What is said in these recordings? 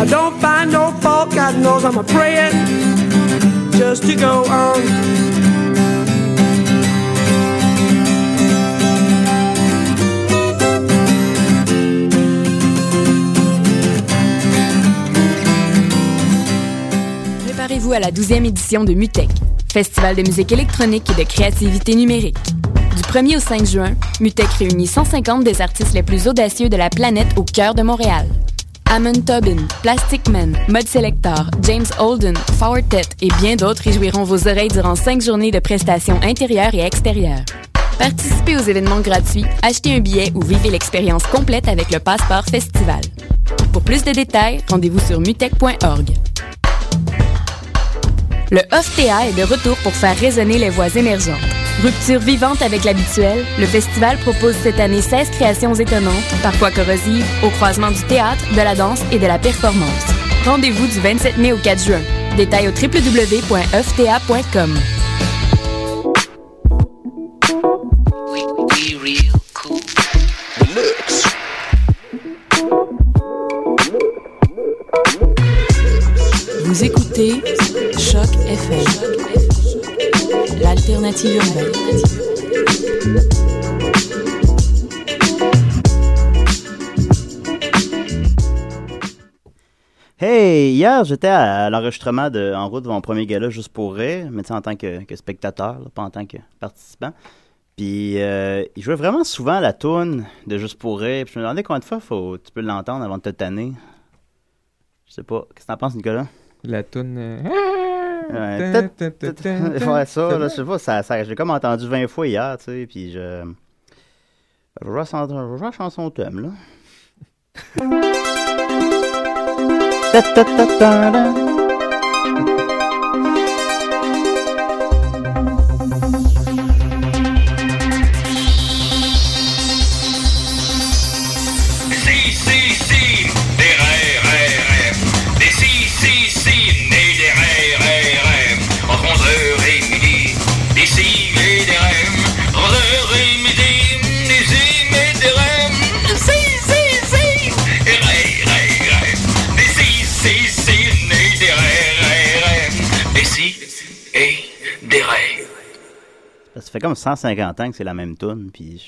I don't find no fault, God knows I'm a praying just to go on. Préparez-vous à la 12e édition de MUTEC, Festival de musique électronique et de créativité numérique. Du 1er au 5 juin, MUTEC réunit 150 des artistes les plus audacieux de la planète au cœur de Montréal. Amon Tobin, Plastic Man, Mud Selector, James Holden, Fortet et bien d'autres réjouiront vos oreilles durant 5 journées de prestations intérieures et extérieures. Participez aux événements gratuits, achetez un billet ou vivez l'expérience complète avec le passeport festival. Pour plus de détails, rendez-vous sur mutech.org. Le OFTA est de retour pour faire résonner les voix émergentes. Rupture vivante avec l'habituel, le festival propose cette année 16 créations étonnantes, parfois corrosives, au croisement du théâtre, de la danse et de la performance. Rendez-vous du 27 mai au 4 juin. Détails au www.ofta.com. Vous écoutez Choc FM, l'alternative urbaine. Hey, hier, j'étais à l'enregistrement de En route de mon premier gala juste pour rire, mais tu sais, en tant que, que spectateur, là, pas en tant que participant. Puis, euh, il jouait vraiment souvent la toune de Juste pour rire. Puis, je me demandais combien de fois faut, tu peux l'entendre avant de te tanner. Je sais pas. Qu'est-ce que t'en penses, Nicolas? La toune. euh, Ouais, ça, là, je sais pas, ça, ça, je l'ai comme entendu 20 fois hier, tu sais, puis je... Je jouer la chanson thème, là. Ça fait comme 150 ans que c'est la même tune, puis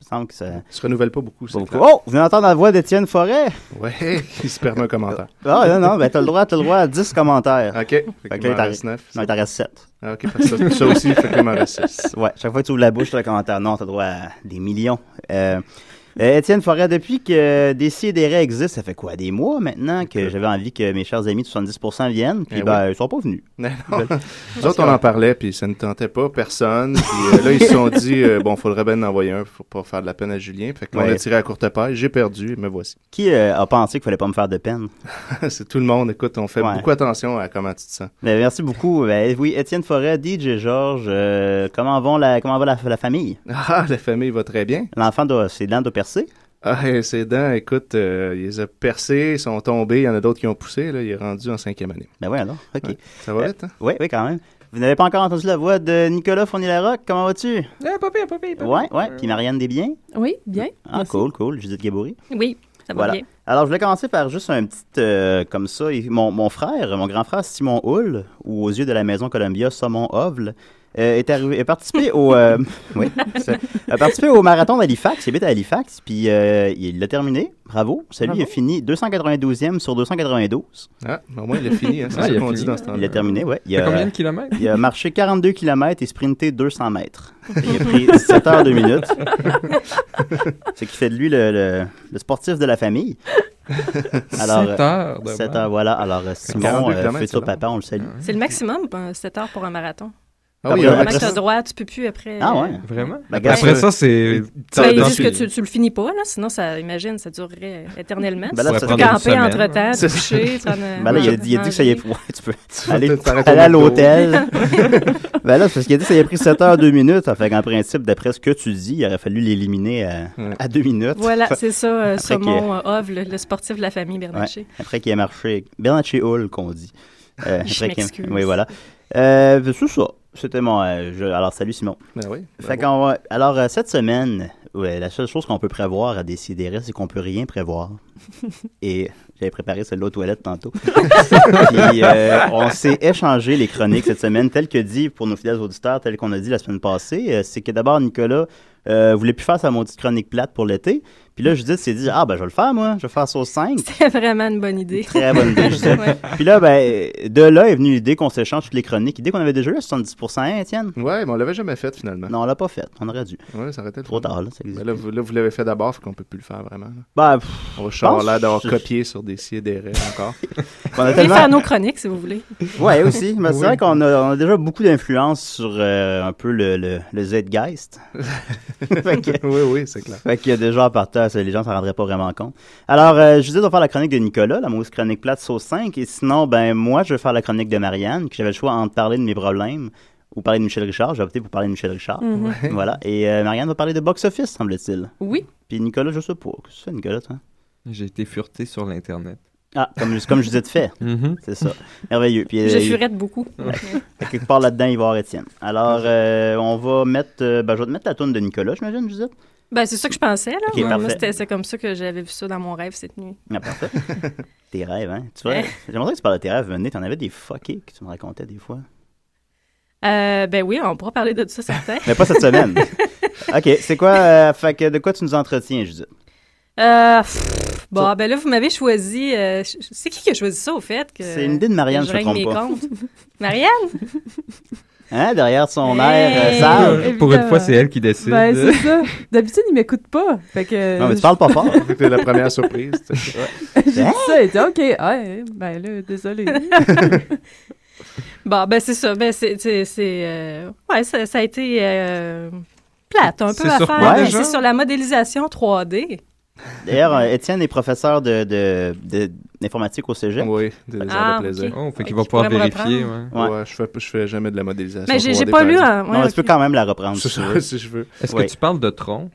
je semble que ça... Se renouvelle pas beaucoup, c'est Beaucoup. clair. Oh! Vous venez d'entendre la voix d'Étienne Forêt? Ouais, il se permet un commentaire. Ah, non, non, ben t'as le droit, t'as le droit à 10 commentaires. OK. Fait que t'en- reste neuf, Non, c'est il t'en reste 7. Ah, OK, parce que ça, ça aussi, fait qu'il m'en reste six. Ouais, chaque fois que tu ouvres la bouche, t'as le commentaire. Non, t'as droit à des millions. Euh, euh, Étienne Forêt, depuis que Décideret existe, ça fait quoi, des mois maintenant que j'avais envie que mes chers amis de 70% viennent, puis Eh ben, oui. ils sont pas venus. Non, non. Nous autres, on en parlait, puis ça ne tentait pas, personne. Puis euh, là, ils se sont dit, euh, bon, faudrait bien en envoyer un pour pas faire de la peine à Julien. Fait qu'on Ouais. a tiré à courte paille, j'ai perdu, me voici. Qui euh, a pensé qu'il fallait pas me faire de peine? c'est tout le monde, écoute, on fait Ouais. beaucoup attention à comment tu te sens. Ben, merci beaucoup. Ben, oui, Étienne Forêt, DJ Georges, euh, comment, vont la, comment va la, la famille? Ah, la famille va très bien. L'enfant, doit, ses dents Ah, et ses dents, écoute, euh, il les a percés, ils sont tombés, il y en a d'autres qui ont poussé, là, il est rendu en cinquième année. Ben oui, alors, OK. Ouais. Ça va vite, hein? Oui, oui, quand même. Vous n'avez pas encore entendu la voix de Nicolas Fournier-Larocque? Comment vas-tu? Ah, pas pire, pas pire, pas pire. Ouais, ouais. Puis Marianne Desbiens? Oui, bien. Ah, Merci. cool, cool. Judith Gabory? Oui, ça va Voilà. bien. Alors, je voulais commencer par juste un petit, euh, comme ça, mon, mon frère, mon grand frère Simon Hull, ou aux yeux de la maison Columbia, Saumon Ovle, euh, est, arrivé, est participé au, euh, oui, a participé au marathon d'Halifax, il habite à Halifax, puis euh, il l'a terminé, bravo. Celui il a fini 292e sur 292. Ah, au moins, il a fini, hein, c'est Ah, ça il a qu'on fini. dit dans ce temps-là. Il a terminé, ouais. Il a, combien de kilomètres? il a marché 42 km et sprinté 200 mètres. Il a pris 7 heures 2 minutes. Ce qui fait de lui le, le- le sportif de la famille. Alors, 7 heures de 7 marche. heures, voilà. Alors, Simon, 42 euh, futur papa, on le salue. C'est le maximum, ben, 7 heures pour un marathon. Ah oui, Après- Vraiment après tu as ça- droit, tu peux plus après. Ah ouais? Vraiment? Après ça, c'est. Dans- disent que tu, tu le finis pas, là, sinon, ça, imagine, ça durerait éternellement. Ben là, tu peux camper semaine. entre-temps, te C'est- coucher, Ben là, il a, dit- il a dit que ça y est. tu peux aller, à l'hôtel. ben là, c'est parce qu'il a dit que ça y a pris 7 heures 2 minutes. Ça fait qu'en principe, d'après ce que tu dis, il aurait fallu l'éliminer à, Ouais. à 2 minutes. Voilà, c'est ça, euh, Après Saumon euh, Ove, le, le sportif de la famille Bernatchez. Après qu'il ait marché. Bernatchez Hull, qu'on dit. Euh, Je après qu'il- m'excuse. Oui, voilà. Euh, c'est ça. C'était mon. euh, je- alors, salut Simon. Ben oui. Fait bravo. qu'on va- alors, euh, cette semaine, ouais, la seule chose qu'on peut prévoir à décider, c'est qu'on peut rien prévoir. Et J'avais préparé celle-là aux toilettes tantôt. Puis euh, on s'est échangé les chroniques cette semaine, tel que dit pour nos fidèles auditeurs, tel qu'on a dit la semaine passée. C'est que d'abord, Nicolas voulait plus faire sa maudite chronique plate pour l'été. Puis là, Judith s'est dit, ah ben je vais le faire moi, je vais faire sauce 5. C'était vraiment une bonne idée. Très bonne idée, Judith. Ouais. Puis là, ben, de là est venue l'idée qu'on s'échange toutes les chroniques. Idée qu'on avait déjà eu à 70%, hein, Étienne? Ouais, mais on l'avait jamais fait finalement. Non, on l'a pas fait. On aurait dû. Ouais, ça aurait été Trop tard, là. Ça existe Mais là, vous, là, vous l'avez fait d'abord, fait qu'on peut plus le faire vraiment. là. Ben, pff, On va pense- l'air d'avoir je- copié sur des et des raies encore. on a tellement... faire nos chroniques si vous voulez. Ouais, aussi. Mais c'est vrai qu'on a, on a déjà beaucoup d'influence sur euh, un peu le, le, le Zeitgeist. que- oui, oui, c'est clair. Fait qu'il y a déjà en partant, ça, les gens s'en rendraient pas vraiment compte. Alors, euh, je disais de faire la chronique de Nicolas, la mauvaise chronique plate sauce 5, et sinon, ben moi, je vais faire la chronique de Marianne, que j'avais le choix entre parler de mes problèmes ou parler de Michel Richard. J'ai opté pour parler de Michel Richard. Mhm. Voilà. Et euh, Marianne va parler de box-office, semble-t-il. Oui. Puis Nicolas, je sais pas. Qu'est-ce que fais, Nicolas, toi? J'ai été fureté sur l'Internet. Ah, comme, comme je disais de fait. Mhm. C'est ça. Merveilleux. Puis, Je euh, furette beaucoup. Quelque part là-dedans, il va y avoir Étienne. Alors, euh, on va mettre. euh, ben, je vais te mettre la tourne de Nicolas, j'imagine, Judith. Ben, c'est ça que je pensais, là. Ok, Ouais, Moi, parfait. c'était c'est comme ça que j'avais vu ça dans mon rêve cette nuit. Ah, parfait. tes rêves, hein? Tu vois, j'aimerais que tu parles de tes rêves. Venez, t'en avais des fuckés que tu me racontais des fois. Euh, ben oui, on pourra parler de ça, certain. Mais pas cette semaine. OK, c'est quoi. euh, fait que de quoi tu nous entretiens, Judith? Euh, pff, bon, ben là, vous m'avez choisi. euh, c'est qui qui a choisi ça, au fait? que- C'est une idée de Marianne, je me trompe mes pas. comptes? Marianne? Hein, derrière son Hey! air euh, sage. Pour une fois, c'est elle qui décide. Ben, c'est ça. D'habitude, il m'écoute pas. Fait que. Non, mais tu parles pas fort. C'était la première surprise. J'ai dit ça, il dit OK. Ouais, ben là, désolé. Bon, ben c'est ça. Ben c'est. c'est, c'est, euh, ouais, ça, ça a été euh, plate un peu à faire. C'est sur la modélisation 3D. D'ailleurs, euh, Étienne est professeur de, de, de- d'informatique au cégep. Oui, Ah, de plaisir. ok. Oh, fait qu'il Qui va pouvoir vérifier. ouais. Ouais. Ouais, je fais, je fais jamais de la modélisation. Mais j'ai, 3D, j'ai pas lu. hein, ouais, non, tu peux quand même la reprendre C'est si ça, si je veux. Est-ce que tu parles de tronc?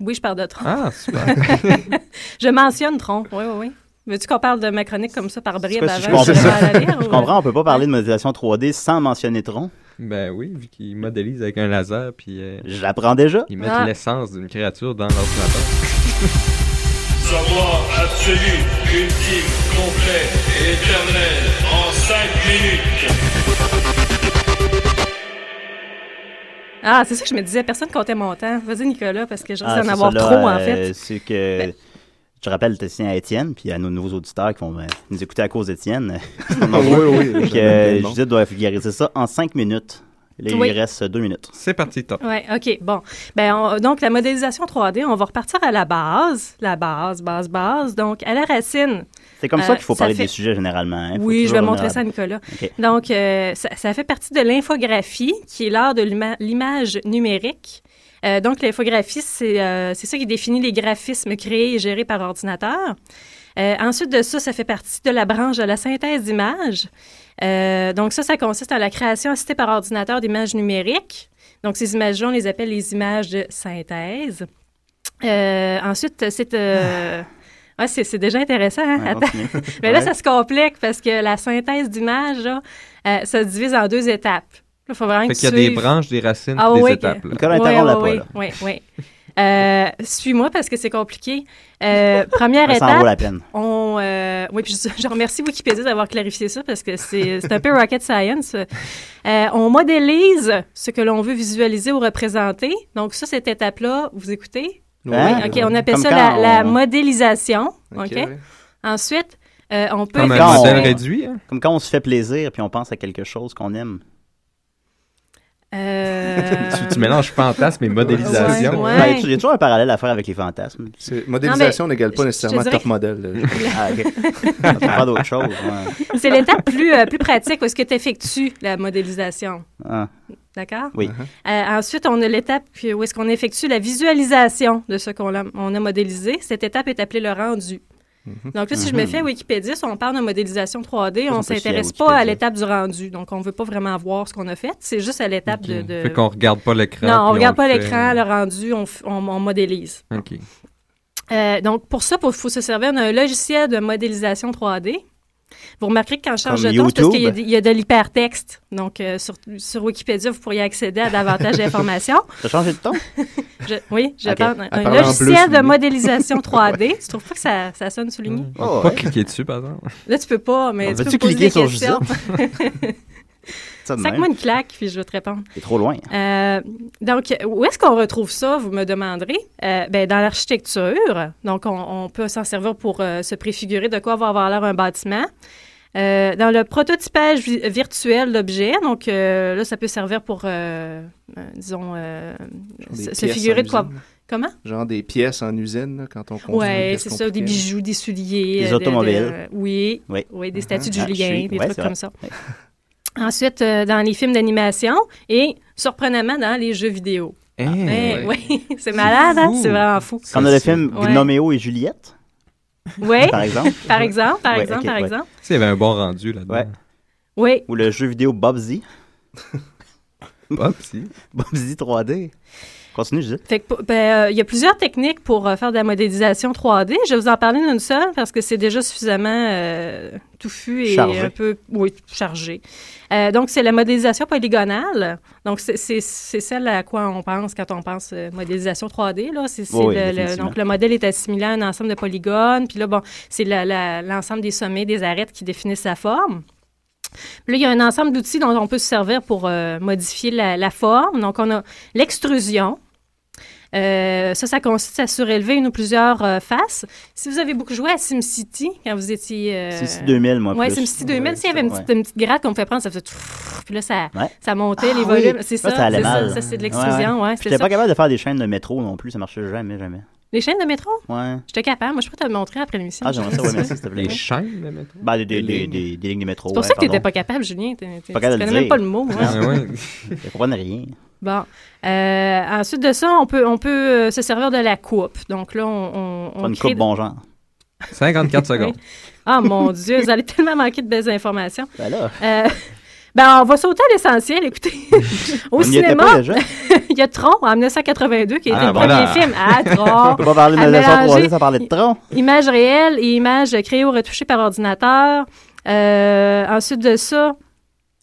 Oui, je parle de Tron. Ah, super. Je mentionne Tron. Oui, oui, oui. Veux-tu qu'on parle de ma chronique comme ça par bribes si je avant? comprends. lire, Je ou- on peut pas parler de modélisation 3D sans mentionner Tron. ben oui, vu qu'il modélise avec un laser, puis euh, J'apprends déjà. ils mettent Ah. l'essence d'une créature dans l'ordinateur. Savoir absolu, ultime, complet et éternel en 5 minutes. Ah, c'est ça que je me disais. Personne comptait mon temps. Vas-y, Nicolas, parce que je Ah, d'en c'est avoir ça, là, trop, en euh, fait. C'est que. Ben- Je rappelle, signé à Étienne, puis à nos nouveaux auditeurs qui vont ben, nous écouter à cause d'Étienne. oui, oui. Fait que euh, Judith doit vulgariser ça en 5 minutes. Là, Oui. il reste 2 minutes. C'est parti, top. Oui, OK. Bon. Ben, on- donc, la modélisation 3D, on va repartir à la base. La base, base, base. Donc, à la racine. C'est comme Euh, ça qu'il faut parler fait- des sujets généralement. hein. Oui, je vais montrer ça à Nicolas. OK. Donc, euh, ça, ça fait partie de l'infographie, qui est l'art de l'ima- l'image numérique. Euh, donc, l'infographie, c'est euh, c'est ça qui définit les graphismes créés et gérés par ordinateur. Euh, ensuite de ça, ça fait partie de la branche de la synthèse d'images. Euh, donc, ça, ça consiste en la création assistée par ordinateur d'images numériques. Donc, ces images-là, on les appelle les images de synthèse. Euh, ensuite, c'est... euh, ouais, c'est c'est déjà intéressant. hein? Ouais, Attends. continue. Mais là, Ouais. ça se complique parce que la synthèse d'image, là, euh, ça se divise en deux étapes. Il faut vraiment Fait que qu'il y a des branches, des racines, Ah des oui, étapes. là. Nicolas, Oui, interrompt-la oui, pas, là. oui, oui. Euh, Suis-moi parce que c'est compliqué. Euh, première Ça en vaut étape, la peine. on, euh, oui, puis je, je remercie Wikipédia d'avoir clarifié ça parce que c'est c'est un peu rocket science. Euh, on modélise ce que l'on veut visualiser ou représenter. Donc ça, cette étape-là, vous écoutez? Hein? OK, on appelle Comme ça la, la on- modélisation. Ok. Ensuite, euh, on peut... Comme un Quand on- modèle réduit. hein? Comme quand on se fait plaisir puis on pense à quelque chose qu'on aime. Euh, Tu, tu mélanges fantasme et modélisation. Ouais. Ben, Il y a toujours un parallèle à faire avec les fantasmes? C'est- Modélisation n'égale pas nécessairement dirais top modèle. Ah, ok. Ça fait pas d'autre chose. ouais. C'est l'étape plus, euh, plus pratique où est-ce que tu effectues la modélisation. Ah, D'accord? oui. Euh, ensuite, on a l'étape où est-ce qu'on effectue la visualisation de ce qu'on a, on a modélisé. Cette étape est appelée le rendu. Donc là, si je me Mhm. fais à Wikipédia, si on parle de modélisation 3D, Ça, on à s'intéresse pas à l'étape du rendu. Donc, on veut pas vraiment voir ce qu'on a fait. C'est juste à l'étape de... de- Fait qu'on regarde pas l'écran. Non, on puis regarde pas l'écran, le rendu, on- on modélise. OK. Euh, donc, pour ça, il faut se servir d'un logiciel de modélisation 3D. Vous remarquerez que quand je change Comme de ton, c'est parce qu'il y a, YouTube. il y a de l'hypertexte. Donc, euh, sur, sur Wikipédia, vous pourriez accéder à davantage d'informations. T'as changé de ton? Je- oui, je parle un en logiciel de modélisation 3D. tu trouves pas que ça, ça sonne souligné? On Oh, peut pas ouais. cliquer dessus, par exemple. Là, tu peux pas, mais On tu peux poser cliquer des sur questions. Ça de Sac-moi une claque, puis je vais te répondre. C'est trop loin. Euh, donc, où est-ce qu'on retrouve ça, vous me demanderez? Euh, ben, dans l'architecture. Donc, on, on peut s'en servir pour euh, se préfigurer de quoi va avoir l'air un bâtiment. Euh, dans le prototypage vi- virtuel d'objets, donc euh, là, ça peut servir pour, euh, euh, disons, euh, se, figurer de quoi. usine. Comment? Genre des pièces en usine, là, quand on construit. Oui, c'est ça, des bijoux, des souliers. Des de- automobiles. de- oui, Oui. oui, des statues de Ah, Julien, des Ouais, trucs comme ça. Ensuite, euh, dans les films d'animation et, surprenamment, dans les jeux vidéo. Eh, Eh, oui, c'est malade, hein? C'est vraiment fou. Comme dans le film Ouais. Gnoméo et Juliette, Oui, par exemple. par exemple, par Ouais, exemple, par ouais. exemple. Tu sais, il y avait un bon rendu là-dedans. Ouais. Oui, Ou le jeu vidéo Bobsy. Si. Bobsy 3D. Continue, je dis. Fait que, ben, euh, il y a plusieurs techniques pour euh, faire de la modélisation 3D. Je vais vous en parler d'une seule parce que c'est déjà suffisamment euh, touffu et Chargé. un peu oui, chargé. Euh, donc, c'est la modélisation polygonale. Donc, c'est- celle à quoi on pense quand on pense euh, modélisation 3D. là. Oui, le- le, donc, le modèle est assimilé à un ensemble de polygones. Puis là, bon, c'est l'ensemble des sommets, des arêtes qui définissent sa forme. Puis là, il y a un ensemble d'outils dont on peut se servir pour euh, modifier la, la forme. Donc, on a l'extrusion. Euh, ça, ça consiste à surélever une ou plusieurs euh, faces. Si vous avez beaucoup joué à SimCity quand vous étiez... Euh... C'est 2000, moi, Oui, plus. SimCity 2000, Ouais, s'il y avait une ouais. petite, une petite gratte qu'on pouvait prendre, ça faisait... Puis là, ça, Ouais. ça montait les Ah oui. volumes. C'est Ça, ça, ça allait ça, c'est de Ouais, l'extrusion, ouais, c'est J'étais ça. pas capable de faire des chaînes de métro non plus, ça marchait jamais, jamais. Les chaînes de métro? Ouais. J'étais capable. Moi, je peux te le montrer après l'émission. Ah, j'aimerais ça, ouais, merci, s'il te plaît. Les chaînes de métro? Ben, des, des, Des des, lignes. des, des lignes de métro. C'est pour ouais, ça que n'étais pas capable, Julien. T'es- t'es- Pas capable de même pas le mot. ouais. Ah, ouais. Je comprends rien. Bon. Euh, ensuite de ça, on peut, on peut euh, se servir de la coupe. Donc là, on, on, on une crée... coupe bon genre. 54 secondes. Ah, mon Dieu, vous allez tellement manquer de belles informations. Ben là, Euh, ben, on va sauter à l'essentiel. Écoutez, au on cinéma, déjà. il y a Tron en 1982 qui a été Ah, le voilà. premier film. Ah, On Tron! peut pas parler de. 3D sans parler de tronc. Images réelles et images créées ou retouchées par ordinateur. Euh, ensuite de ça,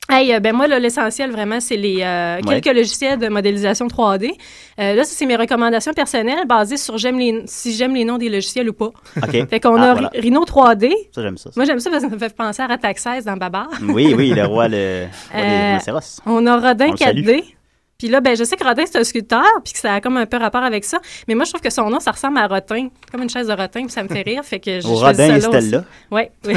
hey, euh, ben moi, l'essentiel, vraiment, c'est les euh, Ouais. quelques logiciels de modélisation 3D. Euh, là, c'est mes recommandations personnelles basées sur j'aime les, si j'aime les noms des logiciels ou pas. OK. Fait qu'on Ah, a voilà. Rhino 3D. Ça, j'aime ça. ça. Moi, j'aime ça parce que ça me fait penser à Rataxès dans Babar. Oui, oui, le roi, le roi des Euh. On a Rodin On le salue. 4D. Puis là, ben, je sais que Rodin, c'est un sculpteur, puis que ça a comme un peu rapport avec ça. Mais moi, je trouve que son nom, ça ressemble à Rotin, comme une chaise de Rotin, puis ça me fait rire. Fait que je Au Rodin et. Stella. Oui, oui.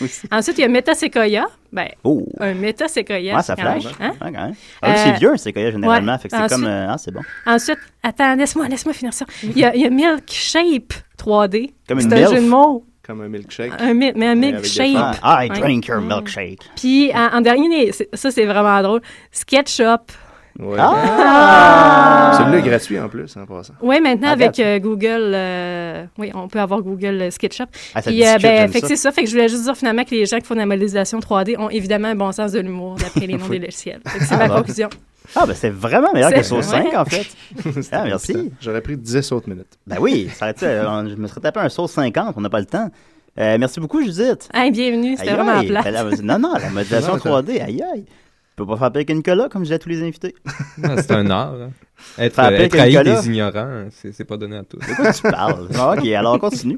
Aussi. Ensuite, il y a Metasequoia. Ben, Oh. un Metasequoia. Ouais, ça même, flash. hein? Ouais. Ah, Euh, c'est vieux, c'est quoi, généralement. ouais. Fait que c'est Ensuite- comme. euh, ah, c'est bon. Ensuite, attends, laisse-moi laisse finir ça. Il y a, il y a Milkshape 3D. Comme C'est une un milf. jeu de mots. Comme un milkshake. Un, mi- mais un milkshake. Ah, I Ouais. drink your milkshake. Puis, en, en dernier, c'est- ça, c'est vraiment drôle. SketchUp. Ouais. Ah! Celui-là est gratuit en plus, en passant. Oui, maintenant, Ah, avec euh, Google, euh, oui, on peut avoir Google euh, SketchUp. Ah, ça Puis, euh, discute, ben, j'aime fait que ça. c'est ça. Fait que je voulais juste dire finalement que les gens qui font de la modélisation 3D ont évidemment un bon sens de l'humour, d'après les noms des logiciels. Fait que C'est Ah, ma bon. conclusion. Ah, ben c'est vraiment meilleur que C'est- Sauce ouais. 5, en fait. Ah, merci. J'aurais pris 10 autres minutes. Ben oui, ça aurait été, je me serais tapé un Sauce 50, on n'a pas le temps. Euh, merci beaucoup, Judith. Hey, bienvenue, c'était Aïe, vraiment aïe. plat. Elle- Non, non, la modélisation Non, ça- 3D, aïe aïe. Tu peux pas faire pire qu'une cola, comme je dis à tous les invités. Ah, c'est un art. hein. Être, haï là. des ignorants, c'est c'est pas donné à tous. De quoi tu parles? Ah, ok, alors on continue.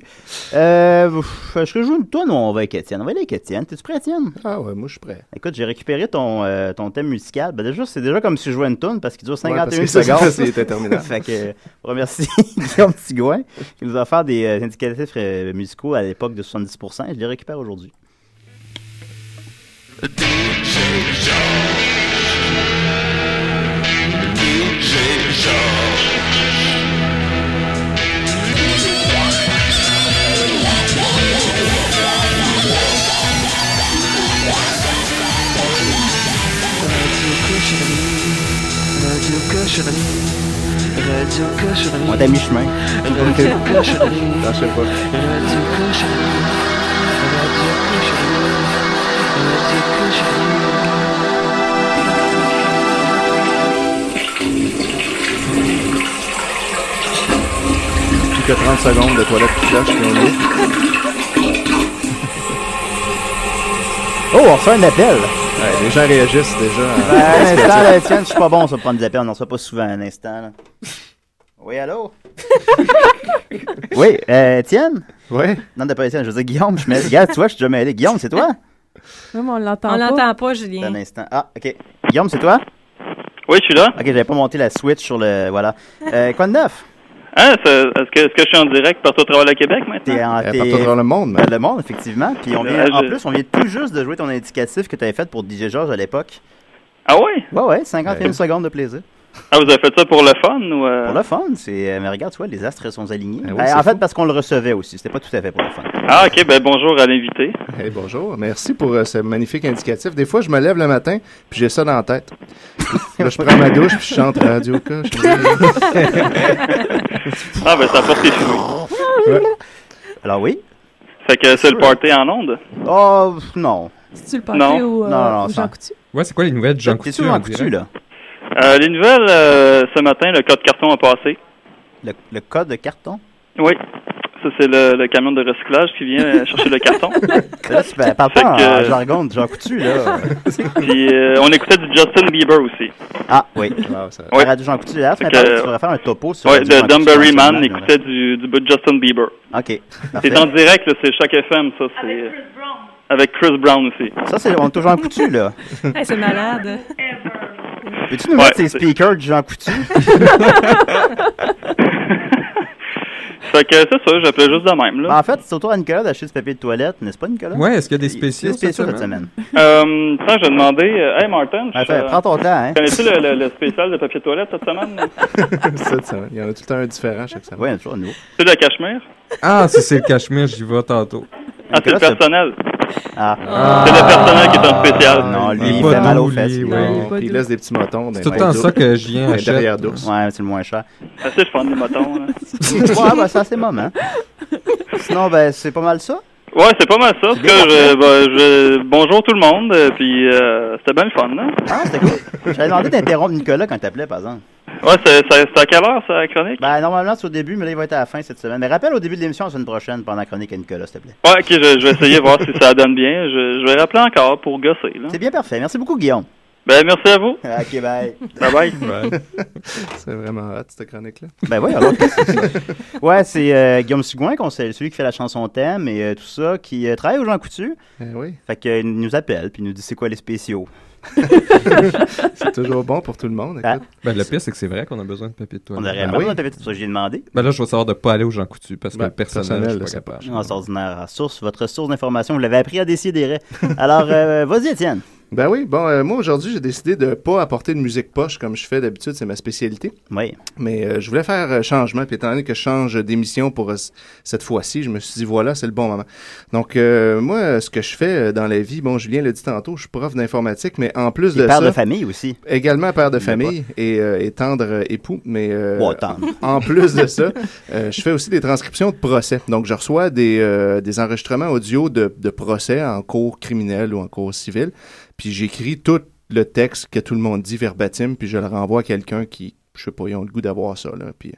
Euh, je rejoue une tonne ou on va avec Étienne? On va aller avec Étienne. T'es-tu prêt, Étienne? Ah ouais, moi je suis prêt. Écoute, j'ai récupéré ton, euh, ton thème musical. Ben déjà, c'est déjà comme si je jouais une tonne parce qu'il dure Ouais, parce 51 que ça, secondes. c'est interminable. fait que, euh, on remercie Guillaume Tigouin qui nous a offert des euh, indicatifs euh, musicaux à l'époque de 70%. Je les récupère aujourd'hui. On est à mi-chemin. Non, je sais pas. Plus que 30 secondes de toilette qui flash, puis on est. Oh, on reçoit un appel. Ouais, les gens réagissent déjà. Ben, un instant, là, Étienne, je suis pas bon sur prendre des appels. On en reçoit pas souvent un instant. là. Oui, allô? oui, euh, Étienne? Oui. Non, t'as pas Étienne, je veux dire Guillaume. Je me... Regarde, tu vois, je suis déjà mêlé. Guillaume, c'est toi? Oui, mais on l'entend On pas. l'entend pas, Un Julien. instant. Ah, OK. Guillaume, c'est toi? Oui, je suis là. OK, j'avais pas monté la switch sur le... Voilà. Euh, quoi de neuf? Hein, c'est- est-ce que, est-ce que je suis en direct partout au travers le Québec maintenant? T'es en... Euh, t'es- partout dans le monde, mais- le monde, effectivement. Puis on vient, en plus, on vient tout juste de jouer ton indicatif que tu avais fait pour DJ George à l'époque. Ah oui? Ouais, ouais, 51 Ouais. secondes de plaisir. Ah, vous avez fait ça pour le fun ou... euh? Pour le fun, c'est. euh, Mais regarde, tu vois, les astres sont alignés. Oui, Ben, c'est en fait, fou. parce qu'on le recevait aussi. C'était pas tout à fait pour le fun. Ah, ok, ben bonjour à l'invité. Hey, bonjour, merci pour euh, ce magnifique indicatif. Des fois, je me lève le matin, puis j'ai ça dans la tête. Là, je prends ma douche, puis je chante Radio K. Ah, ben ça porte ses fruits. Alors, oui? Fait que c'est le party en onde. Oh, non. C'est-tu le party Non. au, euh, Non, non, ça- Jean Coutu? Ouais, c'est quoi les nouvelles de Jean T'es Coutu? on coutu, là? Euh, les nouvelles, euh, ce matin, le code carton a passé. Le, le code de carton? Oui. Ça, c'est le, le camion de recyclage qui vient euh, chercher le carton. Là, ben, parle pas en, que- en jargon de Jean Coutu, là. Puis euh, on écoutait du Justin Bieber aussi. Ah, oui. Wow, ça- Ouais. La radio Jean Coutu, tu que- que tu devrais faire un topo sur Radio de Dunbury Man écoutait du, du bout de Justin Bieber. OK. C'est en direct, là, c'est chaque FM, ça. c'est Avec Chris Brown aussi. Ça, c'est. On est toujours Jean Coutu, là. Hey, c'est malade. Peux-tu nous Ouais, mettre ces speakers de Jean Coutu? Fait que c'est ça, j'appelais juste de même, Ben, là. en fait, c'est autour à Nicolas d'acheter du papier de toilette, n'est-ce pas, Nicolas? Ouais, est-ce qu'il y a des spéciaux, Des spéciaux cette cette semaine? Euh, tiens, j'ai demandé... euh, hey, Martin, je- fais- prends ton temps, hein. connais-tu le, le- le spécial de papier de toilette cette semaine? Cette semaine. Il y en a tout le temps un différent chaque semaine. Oui, il y en a toujours un nouveau. C'est le cachemire? Ah, si c'est le cachemire, j'y vais tantôt. Ah, c'est le personnel. Ah. C'est le personnel qui est un spécial. Ah, non, lui, Il fait mal aux lui, fesses. ouais. non. Non, puis il laisse des petits motons. C'est tout le temps ça que je viens achète. derrière d'ours. Ouais, c'est le moins cher. Assez, je prends des motons, là. ouais, ben, ça, c'est moment. Sinon, ben, c'est pas mal ça. Ouais, c'est pas mal ça. En je, ben, je- bonjour tout le monde, euh, puis euh, c'était bien le fun, là. Ah, c'était cool. J'avais demandé d'interrompre Nicolas quand t'appelais, par exemple. Ouais, c'est c'est- c'est à quelle heure, ça, la chronique? Ben, normalement, c'est au début, mais là, il va être à la fin cette semaine. Mais rappelle au début de l'émission la semaine prochaine pendant la chronique à Nicolas, s'il te plaît. Ouais, ok, je, je vais essayer de voir si ça donne bien. Je, je vais rappeler encore pour gosser, là. C'est bien parfait. Merci beaucoup, Guillaume. Ben, merci à vous. ok, bye. Bye bye. C'est vraiment hot, cette chronique-là. Ben oui, alors. ouais, c'est euh, Guillaume Sigouin, qu'on sait, celui qui fait la chanson thème et euh, tout ça, qui euh, travaille aux Jean Coutu. Eh oui, Fait qu'il nous appelle, puis il nous dit c'est quoi les spéciaux. c'est toujours bon pour tout le monde. Ah. Ben, le pire, c'est que c'est vrai qu'on a besoin de papier de On toilette. aurait Ben pas oui. besoin de papier, ça que j'ai demandé. Ben là, je vais savoir de pas aller au Jean Coutu parce que Ben, le personnel, personnel, je suis c'est pas pas- capable. Non, c'est ordinaire. Source, votre source d'information, vous l'avez appris à décider. Alors, euh, vas-y, Étienne. Ben oui, bon, euh, moi aujourd'hui, j'ai décidé de pas apporter de musique poche comme je fais d'habitude, c'est ma spécialité. Oui. Mais euh, je voulais faire euh, changement, puis étant donné que je change d'émission pour euh, cette fois-ci, je me suis dit voilà, c'est le bon moment. Donc euh, moi, euh, ce que je fais dans la vie, bon, Julien l'a dit tantôt, je suis prof d'informatique, mais en plus Et de père ça, de famille aussi. également père de famille et, euh, et tendre époux, mais euh, Bon, tendre. en plus de ça, je fais aussi des transcriptions de procès. Donc je reçois des, euh, des enregistrements audio de, de procès en cours criminel ou en cours civil, puis j'écris tout le texte que tout le monde dit verbatim, puis je le renvoie à quelqu'un qui, je sais pas, ils ont le goût d'avoir ça. Là. Puis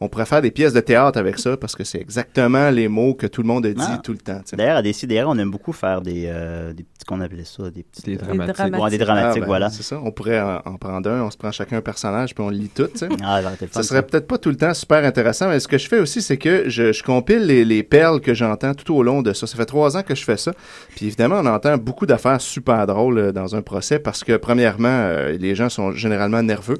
on pourrait faire des pièces de théâtre avec ça parce que c'est exactement les mots que tout le monde a dit Ah. tout le temps. D'ailleurs, à Décideret, on aime beaucoup faire des, euh, des petits, qu'on appelait ça, des petits... Des euh, dramatiques. dramatiques. ouais, des dramatiques, Ah, ben, voilà. C'est ça. On pourrait en, en prendre un, on se prend chacun un personnage, puis on le lit tout. tu sais. Ah, ça aurait été le fun, Ça serait peut-être pas tout le temps super intéressant, mais ce que je fais aussi, c'est que je, je compile les, les perles que j'entends tout au long de ça. Ça fait trois ans que je fais ça. Puis évidemment, on entend beaucoup d'affaires super drôles euh, dans un procès parce que, premièrement, euh, les gens sont généralement nerveux.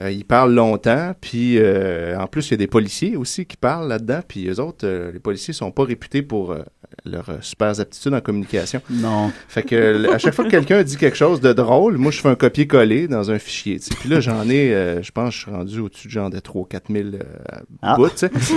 Euh, ils parlent longtemps, puis euh, en plus, il y a des policiers aussi qui parlent là-dedans. Puis eux autres, euh, les policiers sont pas réputés pour euh, leurs super aptitudes en communication. Non. Fait que à chaque fois que quelqu'un dit quelque chose de drôle, moi je fais un copier-coller dans un fichier. Puis là j'en ai, je pense, je suis rendu au-dessus de genre de 3 4 000 euh, Ah. bouts.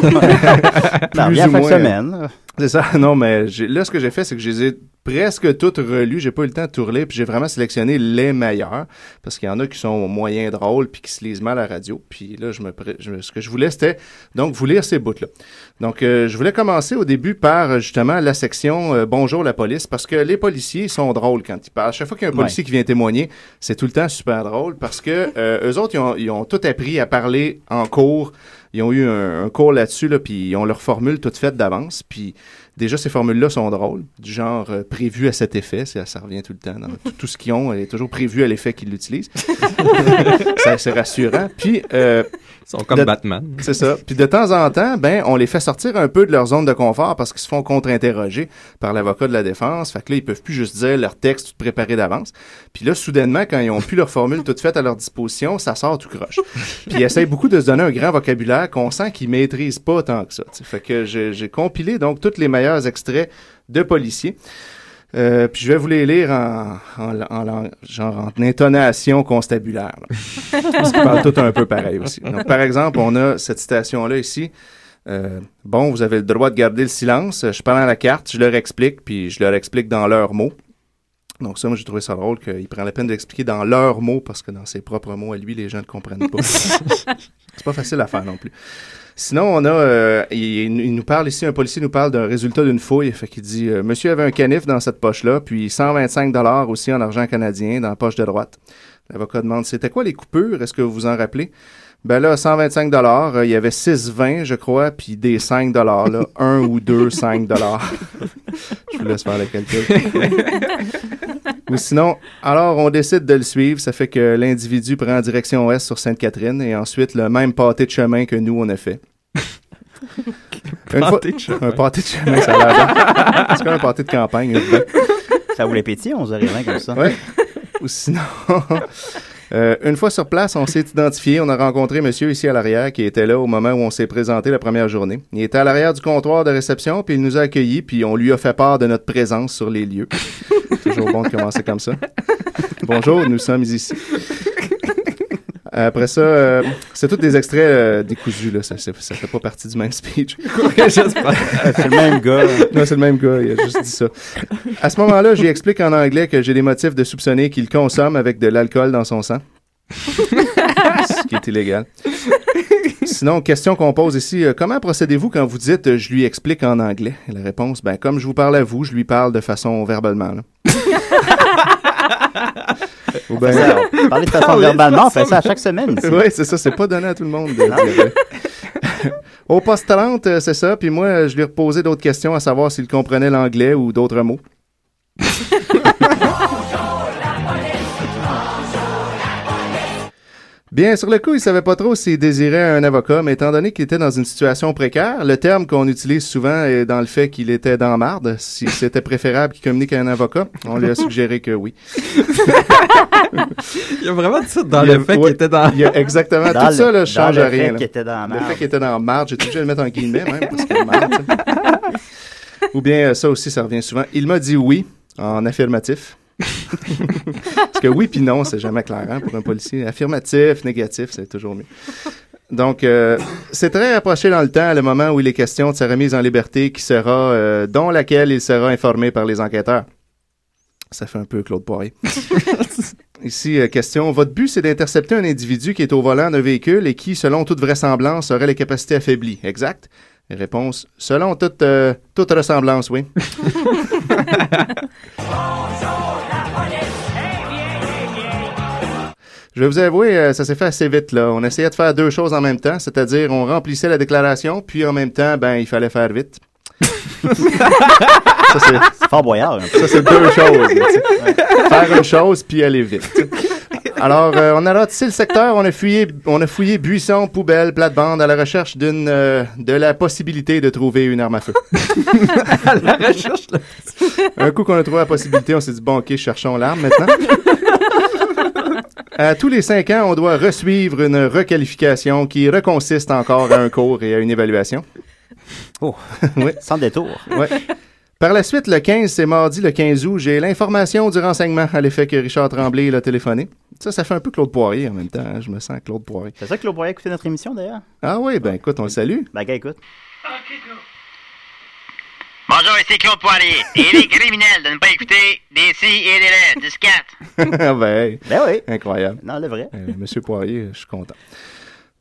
Non, Plus bien ou moins, semaine. C'est ça. Non, mais j'ai- là ce que j'ai fait, c'est que je les ai presque toutes relues. J'ai pas eu le temps de tout relire, puis j'ai vraiment sélectionné les meilleurs parce qu'il y en a qui sont moyen drôles puis qui se lisent mal à la radio. Puis là, je me, je- ce que je voulais, c'était donc vous lire ces bouts-là. Donc, euh, je voulais commencer au début par euh, justement la section euh, Bonjour la police parce que les policiers sont drôles quand ils parlent. Chaque fois qu'il y a un Ouais. policier qui vient témoigner, c'est tout le temps super drôle parce que euh, eux autres, ils ont, ils ont tout appris à parler en cours ils ont eu un, un cours là-dessus, là, puis ils ont leur formule toute faite d'avance. Puis déjà, ces formules-là sont drôles, du genre euh, prévu à cet effet. Ça, ça revient tout le temps. Dans tout, tout ce qu'ils ont est toujours prévu à l'effet qu'ils l'utilisent. C'est rassurant. Puis, euh, sont comme de- Batman. c'est ça. Puis de temps en temps, ben, on les fait sortir un peu de leur zone de confort parce qu'ils se font contre-interroger par l'avocat de la défense. Fait que là, ils peuvent plus juste dire leur texte tout préparé d'avance. Puis là, soudainement, quand ils ont plus leur formule toute faite à leur disposition, ça sort tout croche. Puis ils essayent beaucoup de se donner un grand vocabulaire qu'on sent qu'ils maîtrisent pas tant que ça. Fait que j'ai j'ai compilé donc tous les meilleurs extraits de policiers. Euh, puis je vais vous les lire en, en, en lang- genre en intonation constabulaire. là. Parce qu'ils parlent tout un peu pareil aussi. Donc, par exemple, on a cette citation-là ici. Euh, bon, vous avez le droit de garder le silence. Je prends la carte, je leur explique, puis je leur explique dans leurs mots. Donc ça, moi, j'ai trouvé ça drôle qu'il prend la peine d'expliquer dans leurs mots, parce que dans ses propres mots à lui, les gens ne comprennent pas. C'est pas facile à faire non plus. Sinon, on a, euh, il, nous parle ici, un policier nous parle d'un résultat d'une fouille. Fait qu'il dit, euh, Monsieur avait un canif dans cette poche-là, puis 125 dollars aussi en argent canadien dans la poche de droite. L'avocat demande, c'était quoi les coupures? Est-ce que vous vous en rappelez? Ben là, 125 dollars, euh, il y avait 6,20, je crois, puis des 5 dollars, là. Un ou deux 5 dollars. je vous laisse faire le calcul. Ou sinon, alors on décide de le suivre. Ça fait que l'individu prend direction ouest sur Sainte-Catherine et ensuite le même pâté de chemin que nous, on a fait. Une fois- Pâté de chemin. Un pâté de chemin, ça a l'air bon. C'est comme un pâté de campagne. Ça voulait pétiller 11h20 comme ça. Ouais. Ou sinon, euh, une fois sur place, on s'est identifié. On a rencontré monsieur ici à l'arrière qui était là au moment où on s'est présenté la première journée. Il était à l'arrière du comptoir de réception, puis il nous a accueillis, puis on lui a fait part de notre présence sur les lieux. Toujours bon de commencer comme ça. Bonjour, nous sommes ici. Après ça, euh, c'est tous des extraits euh, décousus, là. Ça, ça, ça fait pas partie du même speech. C'est le même gars. Non, c'est le même gars, il a juste dit ça. À ce moment-là, j'y explique en anglais que j'ai des motifs de soupçonner qu'il consomme avec de l'alcool dans son sang. Ce qui est illégal. Sinon, question qu'on pose ici, euh, comment procédez-vous quand vous dites euh, je lui explique en anglais? Et la réponse, ben comme je vous parle à vous, je lui parle de façon verbalement. Ou ben, Ça, on parlait de façon verbalement, on fait ça à chaque semaine. ici. oui, c'est ça, c'est pas donné à tout le monde de dire. Au poste 30, euh, c'est ça. Puis moi, euh, je lui ai reposé d'autres questions à savoir s'il comprenait l'anglais ou d'autres mots. Bien, sur le coup, il savait pas trop s'il désirait un avocat, mais étant donné qu'il était dans une situation précaire, le terme qu'on utilise souvent est dans le fait qu'il était dans marde. Si c'était préférable qu'il communique à un avocat, on lui a suggéré que oui. Il y a vraiment dit ça dans Il le fait ouais. qu'il était dans. Il y a exactement Dans tout ça, le- dans change rien. fait était dans Le fait qu'il était dans marge, j'ai obligé de le mettre en guillemets même parce que marde. Ou bien ça aussi, ça revient souvent. Il m'a dit oui en affirmatif. Parce que oui puis non, c'est jamais clair hein, pour un policier. Affirmatif, négatif, c'est toujours mieux. Donc, euh, c'est très rapproché dans le temps, le moment où il est question de sa remise en liberté, qui sera, euh, dont laquelle il sera informé par les enquêteurs. Ça fait un peu Claude Poirier. Ici, euh, question. Votre but, c'est d'intercepter un individu qui est au volant d'un véhicule et qui, selon toute vraisemblance, aurait les capacités affaiblies. Exact? Réponse. Selon toute, euh, toute ressemblance, oui. Je vais vous avouer, euh, ça s'est fait assez vite, là. On essayait de faire deux choses en même temps, c'est-à-dire on remplissait la déclaration, puis en même temps, ben, il fallait faire vite. ça, c'est fort boyard. ça, c'est deux choses. Faire une chose puis aller vite. Alors, euh, on a ratissé le secteur, on a fouillé, on a fouillé buissons, poubelles, plates-bandes à la recherche d'une, euh, de la possibilité de trouver une arme à feu. la recherche. là. Un coup qu'on a trouvé la possibilité, on s'est dit, bon, ok, cherchons l'arme maintenant. À tous les cinq ans, on doit resuivre une requalification qui reconsiste encore à un cours et à une évaluation. Oh, Oui. sans détour. Ouais. Par la suite, le 15, c'est mardi le 15 août, j'ai l'information du renseignement à l'effet que Richard Tremblay l'a téléphoné. Ça, ça fait un peu Claude Poirier en même temps. hein. Je me sens Claude Poirier. C'est ça que Claude Boyer a écouté notre émission d'ailleurs? Ah oui, ben écoute, on le salue. Ben, gars, écoute. Bonjour, ici Claude Poirier. Il est criminel de ne pas écouter des si et des là, du scat. Ah ben, Ben oui. incroyable. Non, le vrai. Euh, Monsieur Poirier, je suis content.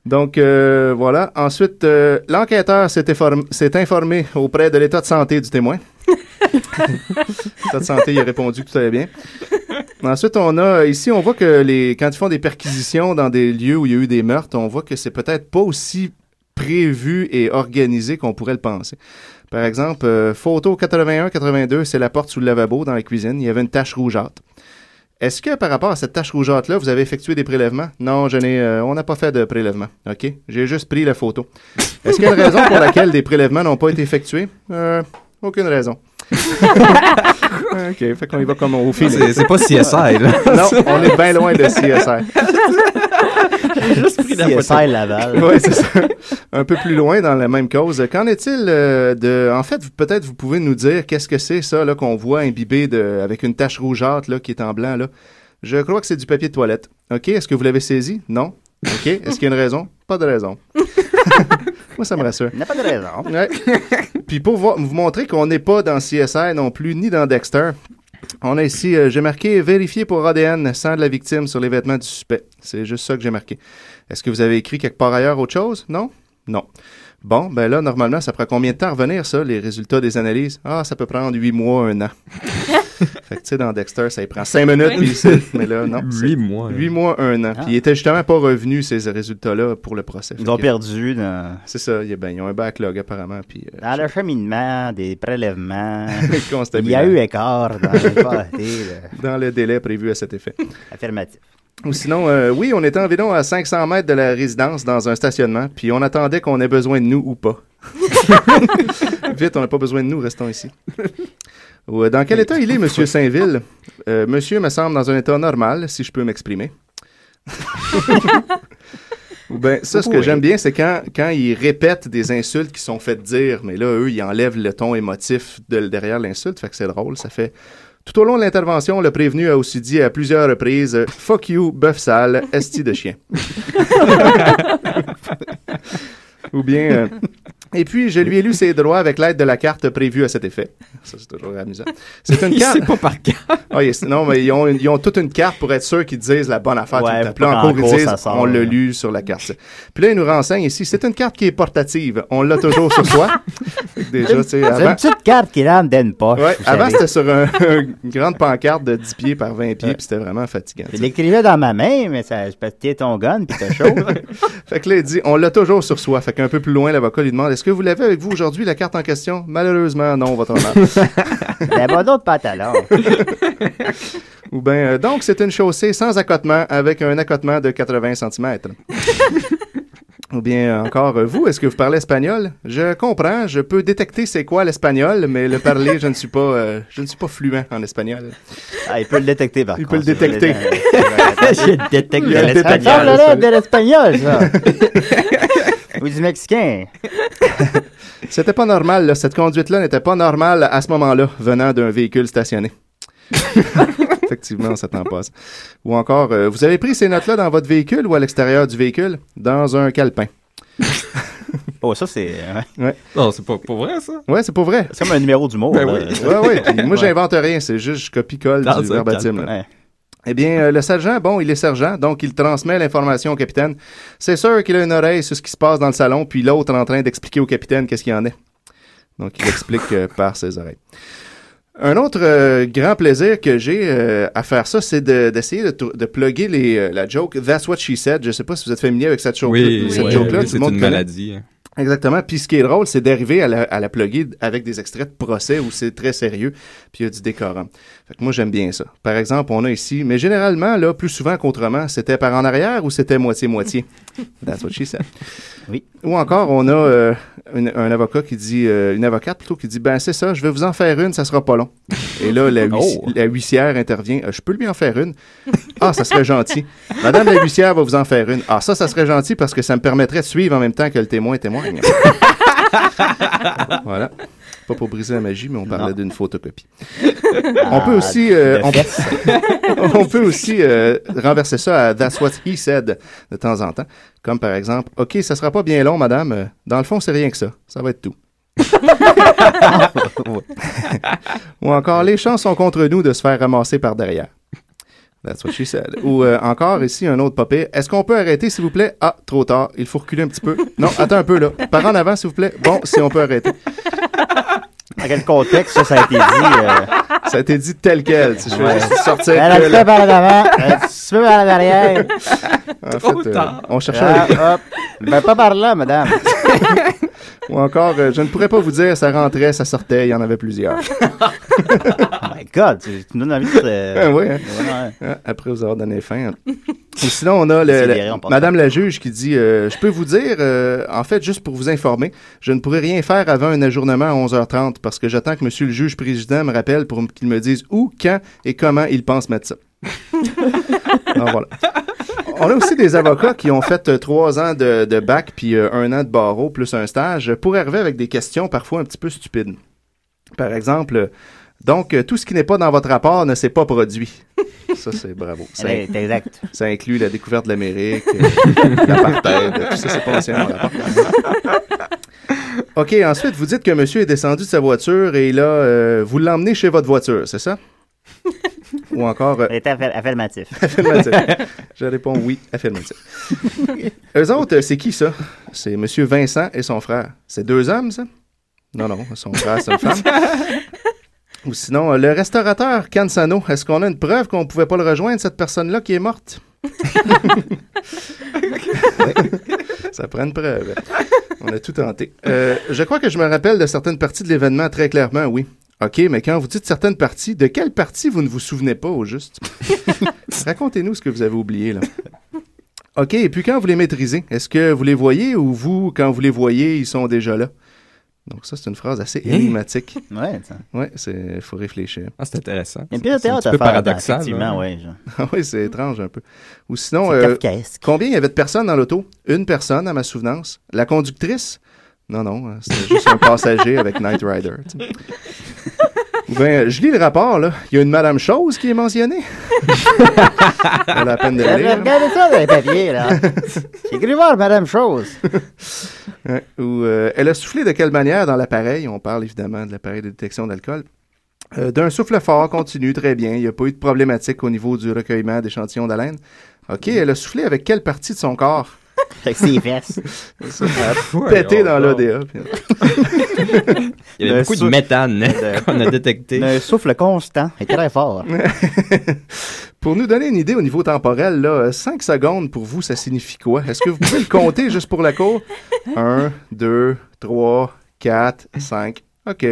Donc, euh, voilà. Ensuite, euh, l'enquêteur s'est informé auprès de l'état de santé du témoin. l'état de santé, il a répondu que tout allait bien. Ensuite, on a ici, on voit que les quand ils font des perquisitions dans des lieux où il y a eu des meurtres, on voit que c'est peut-être pas aussi prévu et organisé qu'on pourrait le penser. Par exemple, euh, photo 81-82, c'est la porte sous le lavabo dans la cuisine. Il y avait une tache rougeâtre. Est-ce que par rapport à cette tache rougeâtre-là, vous avez effectué des prélèvements? Non, je n'ai, euh, on n'a pas fait de prélèvement. OK? J'ai juste pris la photo. Est-ce qu'il y a une raison pour laquelle des prélèvements n'ont pas été effectués? Euh, aucune raison. OK, fait qu'on y va comme au fil. C'est- pas CSI, là. non, on est bien loin de CSI. J'ai juste pris la CSI Laval. Oui, c'est ça. Un peu plus loin dans la même cause. Qu'en est-il euh, de... En fait, peut-être vous pouvez nous dire qu'est-ce que c'est ça là qu'on voit imbibé de... avec une tache rougeâtre là, qui est en blanc. Là? Je crois que c'est du papier de toilette. OK, est-ce que vous l'avez saisi? Non? OK, est-ce qu'il y a une raison? Pas de raison. Moi, ça me rassure. Il n'y a pas de raison. Ouais. Puis pour vous montrer qu'on n'est pas dans CSI non plus, ni dans Dexter, on a ici, euh, j'ai marqué vérifier pour ADN sang de la victime sur les vêtements du suspect. C'est juste ça que j'ai marqué. Est-ce que vous avez écrit quelque part ailleurs autre chose? Non? Non. Bon, ben là, normalement, ça prend combien de temps à revenir, ça, les résultats des analyses? Ah, ça peut prendre huit mois, un an. fait que, tu sais, dans Dexter, ça y prend cinq minutes, Oui. puis mais là, non. Huit mois, Huit mois, un an. Puis il était justement pas revenu, ces résultats-là, pour le procès. Ils ont que- perdu dans, C'est ça, il y a- ben, ils ont un backlog, apparemment, puis... euh, dans le cheminement, des prélèvements. Il y a eu écart dans le dans le délai prévu à cet effet. Affirmatif. Ou sinon, euh, oui, on était environ à 500 mètres de la résidence dans un stationnement, puis on attendait qu'on ait besoin de nous ou pas. Vite, on n'a pas besoin de nous, restons ici. Dans quel état il est, Monsieur Saint-Ville? Euh, monsieur me semble dans un état normal, si je peux m'exprimer. Ben, ça, ce que j'aime bien, c'est quand, quand ils répètent des insultes qui sont faites dire, mais là, eux, ils enlèvent le ton émotif de, derrière l'insulte, fait que c'est drôle, ça fait... Tout au long de l'intervention, le prévenu a aussi dit à plusieurs reprises Fuck you, bœuf sale, esti de chien. Ou bien. euh, et puis, je lui ai lu ses droits avec l'aide de la carte prévue à cet effet. Ça, c'est toujours amusant. C'est une carte. sait pas par carte. Ah, yes. Non, mais ils ont, ils ont toute une carte pour être sûrs qu'ils disent la bonne affaire. tout Ouais, Puis là, pas en cours, ils disent sort, on l'a lu sur la carte. Puis là, ils nous renseignent ici c'est une carte qui est portative. On l'a toujours sur soi. Déjà, tu sais, C'est avant. une petite carte qui rentre dans une poche. Ouais, avant, c'était sur un- une grande pancarte de 10 pieds par 20 pieds, puis c'était vraiment fatigant. Je l'écrivais dans ma main, mais ça, je pétais ton gun, puis t'as chaud. Fait que là, il dit, on l'a toujours sur soi. Fait qu'un peu plus loin, l'avocat lui demande, est-ce que vous l'avez avec vous aujourd'hui, la carte en question? Malheureusement, non, votre honneur. Pas d'autres pantalons. Ou bien, euh, donc, c'est une chaussée sans accotement, avec un accotement de 80 cm. Ou bien, encore, vous, est-ce que vous parlez espagnol? Je comprends, je peux détecter c'est quoi l'espagnol, mais le parler, je ne suis pas, euh, je ne suis pas fluent en espagnol. Ah, il peut le détecter, par Il peut le détecter. Je détecte de l'espagnol. de l'espagnol, ça. Ou du mexicain. C'était pas normal, là. Cette conduite-là n'était pas normale à ce moment-là, venant d'un véhicule stationné. Effectivement, ça t'en passe. Ou encore, euh, vous avez pris ces notes-là dans votre véhicule ou à l'extérieur du véhicule? Dans un calepin. Oh, ça, c'est. ouais. Ouais. Non, c'est pas, pas vrai, ça. Ouais, c'est pas vrai. C'est comme un numéro d'humour. Ben oui. Ouais, ouais. puis moi, j'invente rien. C'est juste, je copie-colle du verbatim. calepin. là. Ouais. Eh bien, euh, le sergent, bon, il est sergent, donc il transmet l'information au capitaine. C'est sûr qu'il a une oreille sur ce qui se passe dans le salon, puis l'autre en train d'expliquer au capitaine qu'est-ce qu'il y en est. Donc, il explique euh, par ses oreilles. Un autre euh, grand plaisir que j'ai à faire ça, c'est de- d'essayer de, de plugger les, la joke That's what she said. Je sais pas si vous êtes familier avec cette joke- Oui, cette oui, joke-là. oui, c'est une connaît. maladie. Exactement. Puis ce qui est drôle, c'est d'arriver à la, à la plugger avec des extraits de procès où c'est très sérieux, puis il y a du décorum. Fait que moi, j'aime bien ça. Par exemple, on a ici, mais généralement, là, plus souvent qu'autrement, c'était par en arrière ou c'était moitié-moitié? That's what she said. Oui. Ou encore, on a euh, une- un avocat qui dit, euh, une avocate plutôt qui dit, ben c'est ça, je vais vous en faire une, ça sera pas long. Et là, la, huiss- Oh. la huissière intervient, Euh, je peux lui en faire une? Ah, ça serait gentil. Madame la huissière va vous en faire une. Ah, ça, ça serait gentil parce que ça me permettrait de suivre en même temps que le témoin témoigne. voilà. Pas pour briser la magie, mais on parlait d'une photocopie. on peut aussi, euh, de on, peut aussi euh, renverser ça à That's what he said de temps en temps. Comme par exemple, OK, ça sera pas bien long, madame. Dans le fond, c'est rien que ça. Ça va être tout. Ou encore, les chances sont contre nous de se faire ramasser par derrière. That's what she said. Ou euh, encore, ici, un autre papier. Est-ce qu'on peut arrêter, s'il vous plaît? Ah, trop tard. Il faut reculer un petit peu. Non, attends un peu, là. Par en avant, s'il vous plaît. Bon, si on peut arrêter. Dans quel contexte ça, ça a été dit? euh, Ça a été dit tel quel. Tu sais, je juste sortir Elle a que fait par l'avant, elle a le fait par l'arrière. En Trop fait, euh, tard. on cherchait Ah, hop. Ben, pas par là, madame. Ou encore, euh, je ne pourrais pas vous dire, ça rentrait, ça sortait, il y en avait plusieurs. Oh my God, tu, tu me donnes envie de... Ah oui, hein? Ouais, ouais. Hein, Après vous avoir donné faim. Ou sinon, on a le- pense Madame la juge qui dit euh, Je peux vous dire, euh, en fait, juste pour vous informer, je ne pourrai rien faire avant un ajournement à 11h30 parce que j'attends que monsieur le juge président me rappelle pour qu'il me dise où, quand et comment il pense mettre ça. Alors, voilà. On a aussi des avocats qui ont fait euh, trois ans de, de bac puis euh, un an de barreau plus un stage pour arriver avec des questions parfois un petit peu stupides. Par exemple, euh, donc, euh, tout ce qui n'est pas dans votre rapport ne s'est pas produit. Ça, c'est bravo. Ça, C'est exact. ça inclut la découverte de l'Amérique, euh, l'apartheid, tout ça, c'est pas mentionné dans le rapport. OK, ensuite, vous dites que monsieur est descendu de sa voiture et là, euh, vous l'emmenez chez votre voiture, c'est ça? Ou encore, euh, affirmatif. affirmatif. Je réponds oui, affirmatif. Eux autres, c'est qui ça? C'est monsieur Vincent et son frère. C'est deux hommes, ça? Non, non, son frère, c'est une femme. Ou sinon, euh, le restaurateur Cansano, est-ce qu'on a une preuve qu'on pouvait pas le rejoindre, cette personne-là qui est morte? Ça prend une preuve. On a tout tenté. Euh, je crois que je me rappelle de certaines parties de l'événement très clairement, oui. OK, mais quand vous dites certaines parties, de quelle partie vous ne vous souvenez pas au juste? Racontez-nous ce que vous avez oublié, là. OK, et puis quand vous les maîtrisez, est-ce que vous les voyez ou vous, quand vous les voyez, ils sont déjà là? Donc ça, c'est une phrase assez Hein? énigmatique. Ouais, ça. Ouais, c'est faut réfléchir. Ah, c'est intéressant. Il y a une pièce de C'est un peu paradoxal. Effectivement, là. ouais. genre. Ah oui, c'est étrange un peu. Ou sinon, euh, combien il y avait de personnes dans l'auto? Une personne, à ma souvenance. La conductrice? Non, non, euh, c'était juste un passager avec Knight Rider. tu sais. Ou bien, je lis le rapport, là. Il y a une Madame Chose qui est mentionnée. Pas la peine de le lire. Regardez ça dans les papiers, là. J'ai cru voir Madame Chose. Ouais. Euh, elle a soufflé de quelle manière dans l'appareil? On parle évidemment de l'appareil de détection d'alcool. Euh, D'un souffle fort, continu, très bien. Il n'y a pas eu de problématique au niveau du recueillement d'échantillons d'haleine. OK, elle a soufflé avec quelle partie de son corps? Avec ses a pété dans l'ODA. puis- Il y avait Le beaucoup de méthane qu'on a détecté. Un souffle constant et très fort. Pour nous donner une idée au niveau temporel, là, 5 secondes pour vous, ça signifie quoi? Est-ce que vous pouvez le compter juste pour la cour? 1, 2, 3, 4, 5. OK.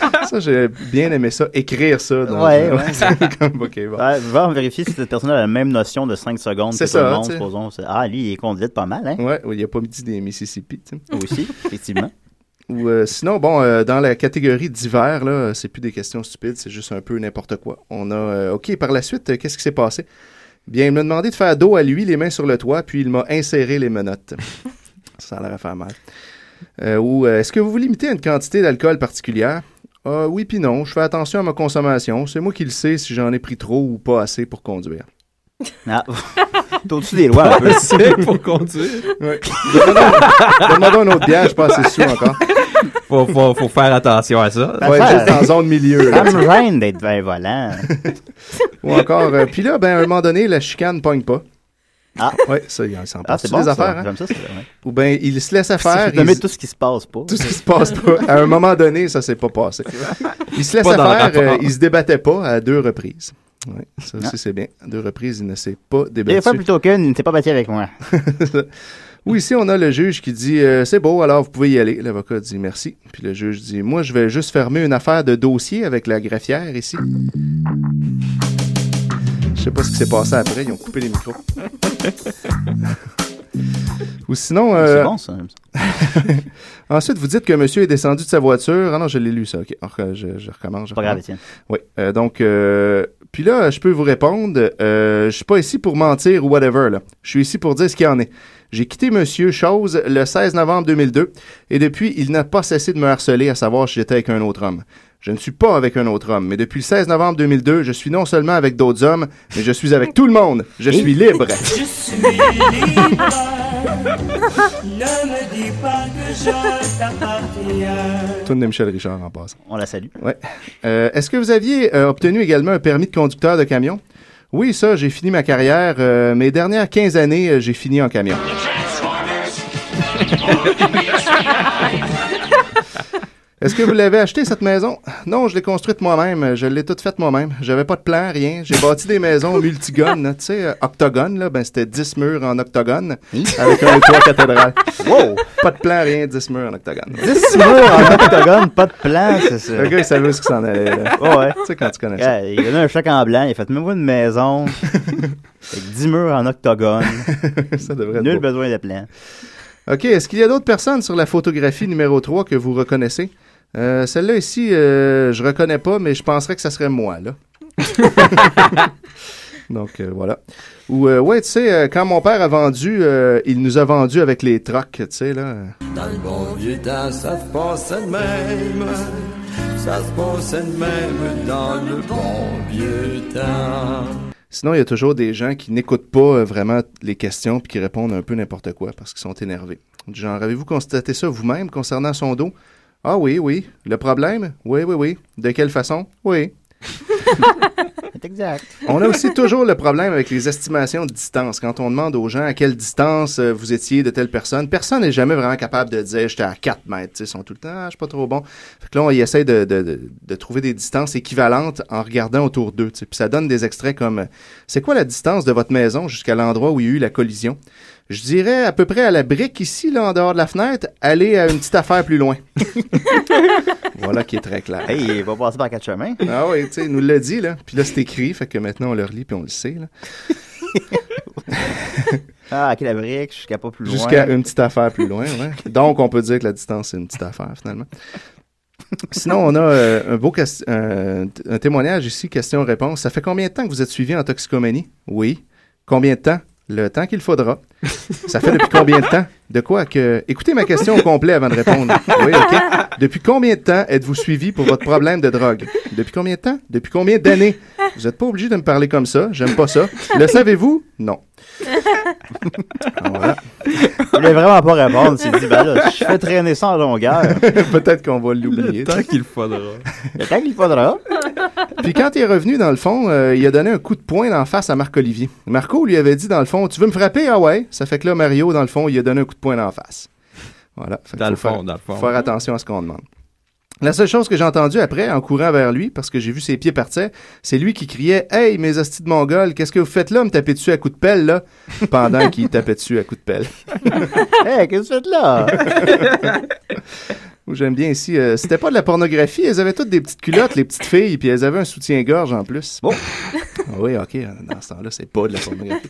ça, j'ai bien aimé ça. Écrire ça. Dans Ouais, ouais. c'est comme, OK, bon. Ouais, va vérifier si cette personne a la même notion de 5 secondes que tout le ça, monde, supposons. Ah, lui, il conduit pas mal, hein? Ouais, il a pas dit des Mississippi. tu sais. Aussi, effectivement. Ou euh, sinon, bon, euh, dans la catégorie d'hiver, là, c'est plus des questions stupides, c'est juste un peu n'importe quoi. On a, euh, OK, par la suite, qu'est-ce qui s'est passé? Bien, il m'a demandé de faire dos à lui, les mains sur le toit, puis il m'a inséré les menottes. Ça a l'air à faire mal. Ou est-ce que vous vous limitez à une quantité d'alcool particulière? Ah, oui, puis non. Je fais attention à ma consommation. C'est moi qui le sais si j'en ai pris trop ou pas assez pour conduire. Ah, t'es au-dessus des lois un peu? C'est pour conduire. Ouais. Donne-moi donc une autre bière, je suis pas assez sous encore. Faut, faut, faut faire attention à ça. Ouais, juste en zone milieu. là, Ça me gêne d'être un volant. Ou encore, euh, puis là, ben, à un moment donné, la chicane pogne pas. Ah. Ouais, ça, il s'en Ah, passe c'est des bon, ça. affaires. hein? J'aime ça. Ou ben, il se laisse à faire. Il- tout ce qui se passe pas. tout ce qui se passe pas. À un moment donné, ça s'est pas passé. Il se le faire, euh, il se débattait pas à deux reprises. Ouais, ça aussi, Ah. c'est bien. À deux reprises, il ne s'est pas Des débattu. fois, plutôt qu'une, il ne s'est pas battu avec moi. Ou ici, on a le juge qui dit euh, C'est beau, alors vous pouvez y aller. L'avocat dit merci. Puis le juge dit Moi, je vais juste fermer une affaire de dossier avec la greffière ici. Je sais pas ce qui s'est passé après. Ils ont coupé les micros. Ou sinon. euh, C'est bon, ça. Ensuite, vous dites que monsieur est descendu de sa voiture. Ah non, je l'ai lu, ça. OK. Alors, euh, je, je recommence. je Pas grave. Étienne. Oui. euh, donc, euh, puis là, je peux vous répondre. Euh, je suis pas ici pour mentir ou whatever. Là. Je suis ici pour dire ce qu'il en est. J'ai quitté Monsieur Chose le 16 novembre 2002 et depuis, il n'a pas cessé de me harceler à savoir si j'étais avec un autre homme. Je ne suis pas avec un autre homme, mais depuis le 16 novembre 2002, je suis non seulement avec d'autres hommes, mais je suis avec tout le monde. Je suis libre. Je suis libre. ne me dis pas que je t'appartiens. Tourne de Michel Richard en passant. On la salue. Ouais. Euh, Est-ce que vous aviez euh, obtenu également un permis de conducteur de camion? Oui, ça, j'ai fini ma carrière. euh, mes dernières 15 années, euh, j'ai fini en camion. Est-ce que vous l'avez acheté, cette maison? Non, je l'ai construite moi-même. Je l'ai toute faite moi-même. J'avais pas de plan, rien. J'ai bâti des maisons multigones, tu sais, euh, octogones, là. Ben, c'était 10 murs en octogone. Avec un toit cathédrale. Wow! Pas de plan, rien, 10 murs en octogone. 10 murs en octogone, pas de plan, c'est ça. Le gars, il savait ce qu'il s'en allait, là. Ouais, ouais. Tu sais, quand tu connais ça. Il a donné un chèque en blanc, il a fait même pas une maison. avec 10 murs en octogone. ça devrait être Nul besoin de plan. OK, est-ce qu'il y a d'autres personnes sur la photographie numéro 3 que vous reconnaissez? Euh, Celle-là ici, euh, je reconnais pas, mais je penserais que ça serait moi, là. Donc, euh, voilà. Ou, euh, ouais, tu sais, euh, quand mon père a vendu, euh, il nous a vendu avec les trocs, tu sais, là. Dans le bon vieux temps, ça se passait de même. Ça se passait de même dans le bon vieux temps. Sinon, il y a toujours des gens qui n'écoutent pas euh, vraiment les questions puis qui répondent un peu n'importe quoi parce qu'ils sont énervés. Genre, avez-vous constaté ça vous-même concernant son dos? Ah oui, oui. Le problème? Oui, oui, oui. De quelle façon? Oui. C'est exact. On a aussi toujours le problème avec les estimations de distance. Quand on demande aux gens à quelle distance euh, vous étiez de telle personne, personne n'est jamais vraiment capable de dire j'étais à 4 mètres. Ils sont tout le temps, ah, je suis pas trop bon. Fait que là, on y essaie de, de- de- de trouver des distances équivalentes en regardant autour d'eux. Puis ça donne des extraits comme euh, c'est quoi la distance de votre maison jusqu'à l'endroit où il y a eu la collision? Je dirais à peu près à la brique ici, là, en dehors de la fenêtre, aller à une petite affaire plus loin. voilà qui est très clair. Hey, il va passer par quatre chemins. Ah oui, tu sais, il nous l'a dit, là. Puis là, c'est écrit, fait que maintenant, on le relit, puis on le sait, là. Ah, ok, la brique, jusqu'à pas plus loin. Jusqu'à une petite affaire plus loin, ouais. Donc, on peut dire que la distance, c'est une petite affaire, finalement. Sinon, on a euh, un beau un témoignage ici, question-réponse. Ça fait combien de temps que vous êtes suivi en toxicomanie? Oui. Combien de temps? Le temps qu'il faudra. Ça fait depuis combien de temps? De quoi que... Écoutez ma question au complet avant de répondre. Oui, OK. Depuis combien de temps êtes-vous suivi pour votre problème de drogue? Depuis combien de temps? Depuis combien d'années? Vous n'êtes pas obligé de me parler comme ça. J'aime pas ça. Le savez-vous? Non. Voilà. Il voulait vraiment pas répondre. Il s'est dit, ben là, je fais traîner ça en longueur. Peut-être qu'on va l'oublier. Tant qu'il faudra. Le temps qu'il faudra. Puis quand il est revenu, dans le fond, euh, il a donné un coup de poing d'en face à Marc-Olivier. Marco lui avait dit, dans le fond, tu veux me frapper? Ah ouais. Ça fait que là, Mario, dans le fond, il a donné un coup de poing d'en face. Voilà. Dans le fond, faire- dans le fond. faut faire attention à ce qu'on demande. La seule chose que j'ai entendue après, en courant vers lui, parce que j'ai vu ses pieds partir, c'est lui qui criait Hey, mes hosties de Mongols, qu'est-ce que vous faites là, me taper dessus à coups de pelle, là Pendant qu'il tapait dessus à coups de pelle. Hey, qu'est-ce que tu fais là? J'aime bien ici. euh, C'était pas de la pornographie, elles avaient toutes des petites culottes, les petites filles, puis elles avaient un soutien-gorge en plus. Bon. oui, ok, dans ce temps-là, c'est pas de la pornographie.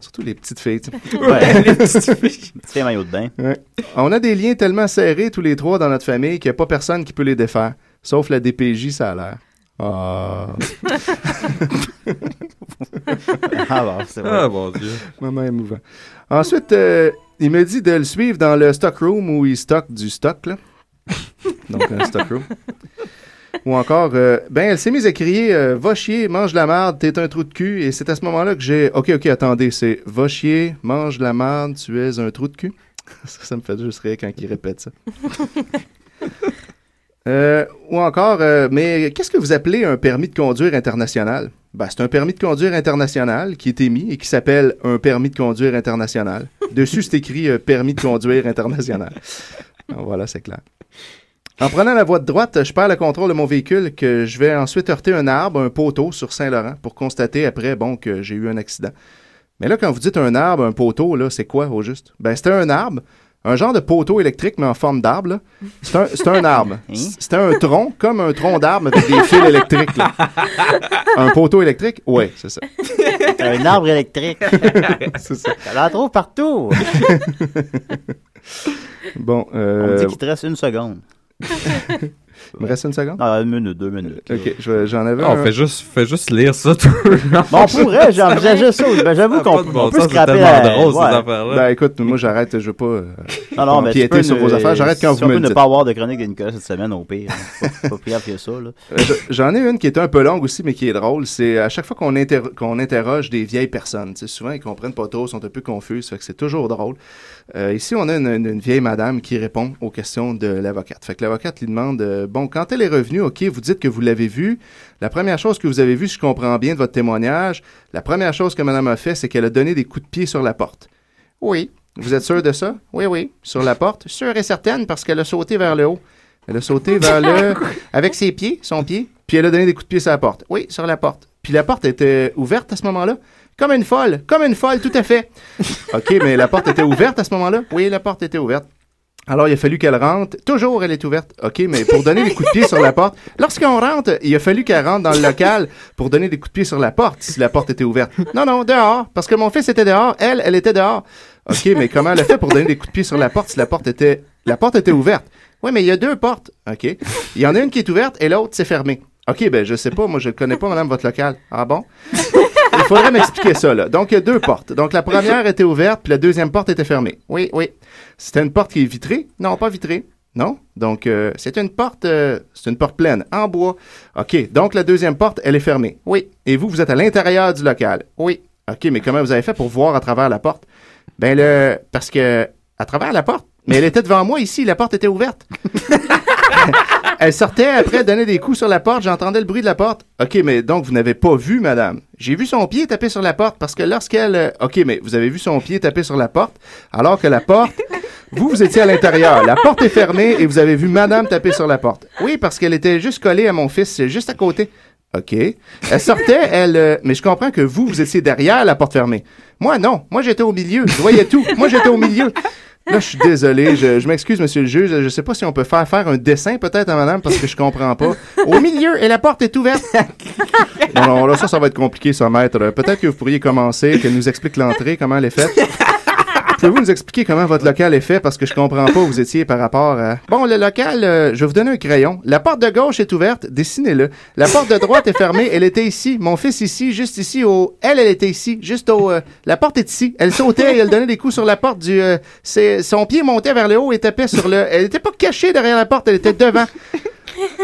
Surtout les petites filles. tu sais. Ouais, les petites filles. Filles maillot de bain. Ouais. On a des liens tellement serrés tous les trois dans notre famille qu'il n'y a pas personne qui peut les défaire. Sauf la DPJ, ça a l'air. Ah. Ah bon, c'est vrai. Ah, mon Dieu. Moment émouvant. Ensuite, euh, il me dit de le suivre dans le stock room où il stocke du stock, là. Donc, un stock room. Ou encore, euh, ben, elle s'est mise à crier euh, Va chier, mange la merde, t'es un trou de cul. Et c'est à ce moment-là que j'ai Ok, ok, attendez, c'est Va chier, mange la merde, tu es un trou de cul. ça, ça me fait juste rire quand il répète ça. Euh, ou encore, euh, mais qu'est-ce que vous appelez un permis de conduire international? Ben, c'est un permis de conduire international qui est émis et qui s'appelle un permis de conduire international. Dessus, c'est écrit euh, permis de conduire international. Alors, voilà, c'est clair. En prenant la voie de droite, je perds le contrôle de mon véhicule que je vais ensuite heurter un arbre, un poteau sur Saint-Laurent pour constater après, bon, que j'ai eu un accident. Mais là, quand vous dites un arbre, un poteau, là, c'est quoi au juste? Ben, c'était un arbre, un genre de poteau électrique, mais en forme d'arbre, là. C'est un, c'est un arbre. C- C'était un tronc, comme un tronc d'arbre avec des fils électriques, là. Un poteau électrique? Oui, c'est ça. Un arbre électrique. c'est ça. On en trouve partout. Bon, On me euh... dit qu'il te reste une seconde. Il me reste une seconde? Ah, une minute, deux minutes. Ok, je- j'en avais Ah, un. fais juste, fais juste lire ça tout. Bon, on pourrait, j'envisageais ça. Ben, j'avoue qu'on de bon on peut sens, c'est scraper tellement drôle, ces ouais. affaires-là. Ben écoute, moi j'arrête, je veux pas euh, Non, non, mais peux sur ne- vos affaires. J'arrête quand si vous on me peut le ne dites. pas avoir de chronique de Nicolas cette semaine, au pire. Pas, pas plus grave que ça, là. Euh, je- J'en ai une qui est un peu longue aussi, mais qui est drôle. C'est à chaque fois qu'on inter- qu'on interroge des vieilles personnes. Souvent, ils comprennent pas trop, sont un peu confus. Ça fait que c'est toujours drôle. Euh, ici, on a une, une- une vieille madame qui répond aux questions de l'avocate. Fait que l'avocate lui demande euh, Bon, quand elle est revenue, OK, vous dites que vous l'avez vue. La première chose que vous avez vue, si je comprends bien de votre témoignage, la première chose que madame a fait, c'est qu'elle a donné des coups de pied sur la porte. Oui. Vous êtes sûr de ça? Oui, oui. Sur la porte? Sûre et certaine parce qu'elle a sauté vers le haut. Elle a sauté vers le... avec ses pieds, son pied, puis elle a donné des coups de pied sur la porte. Oui, sur la porte. Puis la porte était ouverte à ce moment-là? Comme une folle, comme une folle, tout à fait. OK, mais la porte était ouverte à ce moment-là? Oui, la porte était ouverte. Alors, il a fallu qu'elle rentre. Toujours, elle est ouverte. OK, mais pour donner des coups de pied sur la porte, lorsqu'on rentre, il a fallu qu'elle rentre dans le local pour donner des coups de pied sur la porte si la porte était ouverte. Non, non, dehors. Parce que mon fils était dehors. Elle, elle était dehors. OK, mais comment elle a fait pour donner des coups de pied sur la porte si la porte était, la porte était ouverte? Oui, mais il y a deux portes. OK. Il y en a une qui est ouverte et l'autre, c'est fermé. OK, ben, je sais pas. Moi, je ne connais pas, madame, votre local. Ah bon? Il faudrait m'expliquer ça, là. Donc, il y a deux portes. Donc, la première était ouverte, puis la deuxième porte était fermée. Oui, oui. C'était une porte qui est vitrée? Non, pas vitrée. Non? Donc, euh, c'est une porte, euh, c'est une porte pleine, en bois. OK. Donc, la deuxième porte, elle est fermée. Oui. Et vous, vous êtes à l'intérieur du local. Oui. OK, mais comment vous avez fait pour voir à travers la porte? Ben, le, parce que, à travers la porte, mais elle était devant moi ici, la porte était ouverte. Elle sortait après donner des coups sur la porte, j'entendais le bruit de la porte. OK, mais donc vous n'avez pas vu, madame? J'ai vu son pied taper sur la porte parce que lorsqu'elle. euh, OK, mais vous avez vu son pied taper sur la porte alors que la porte. Vous, vous étiez à l'intérieur. La porte est fermée et vous avez vu madame taper sur la porte. Oui, parce qu'elle était juste collée à mon fils, juste à côté. OK. Elle sortait, elle. euh, mais je comprends que vous, vous étiez derrière la porte fermée. Moi, non. Moi, j'étais au milieu. Je voyais tout. Moi, j'étais au milieu. Là, je suis désolé. Je, m'excuse, monsieur le juge. Je sais pas si on peut faire un dessin, peut-être, à madame, parce que je comprends pas. Au milieu, et la porte est ouverte. Non, là, ça, va être compliqué, ça, maître. Peut-être que vous pourriez commencer, qu'elle nous explique l'entrée, comment elle est faite. Pouvez-vous nous expliquer comment votre local est fait? Parce que je comprends pas où vous étiez par rapport à... Bon, le local, euh, je vais vous donner un crayon. La porte de gauche est ouverte, dessinez-le. La porte de droite est fermée, elle était ici. Mon fils ici, juste ici au... Elle, elle était ici, juste au... euh, La porte est ici. Elle sautait et elle donnait des coups sur la porte du... euh, Son pied montait vers le haut et tapait sur le... Elle était pas cachée derrière la porte, elle était devant.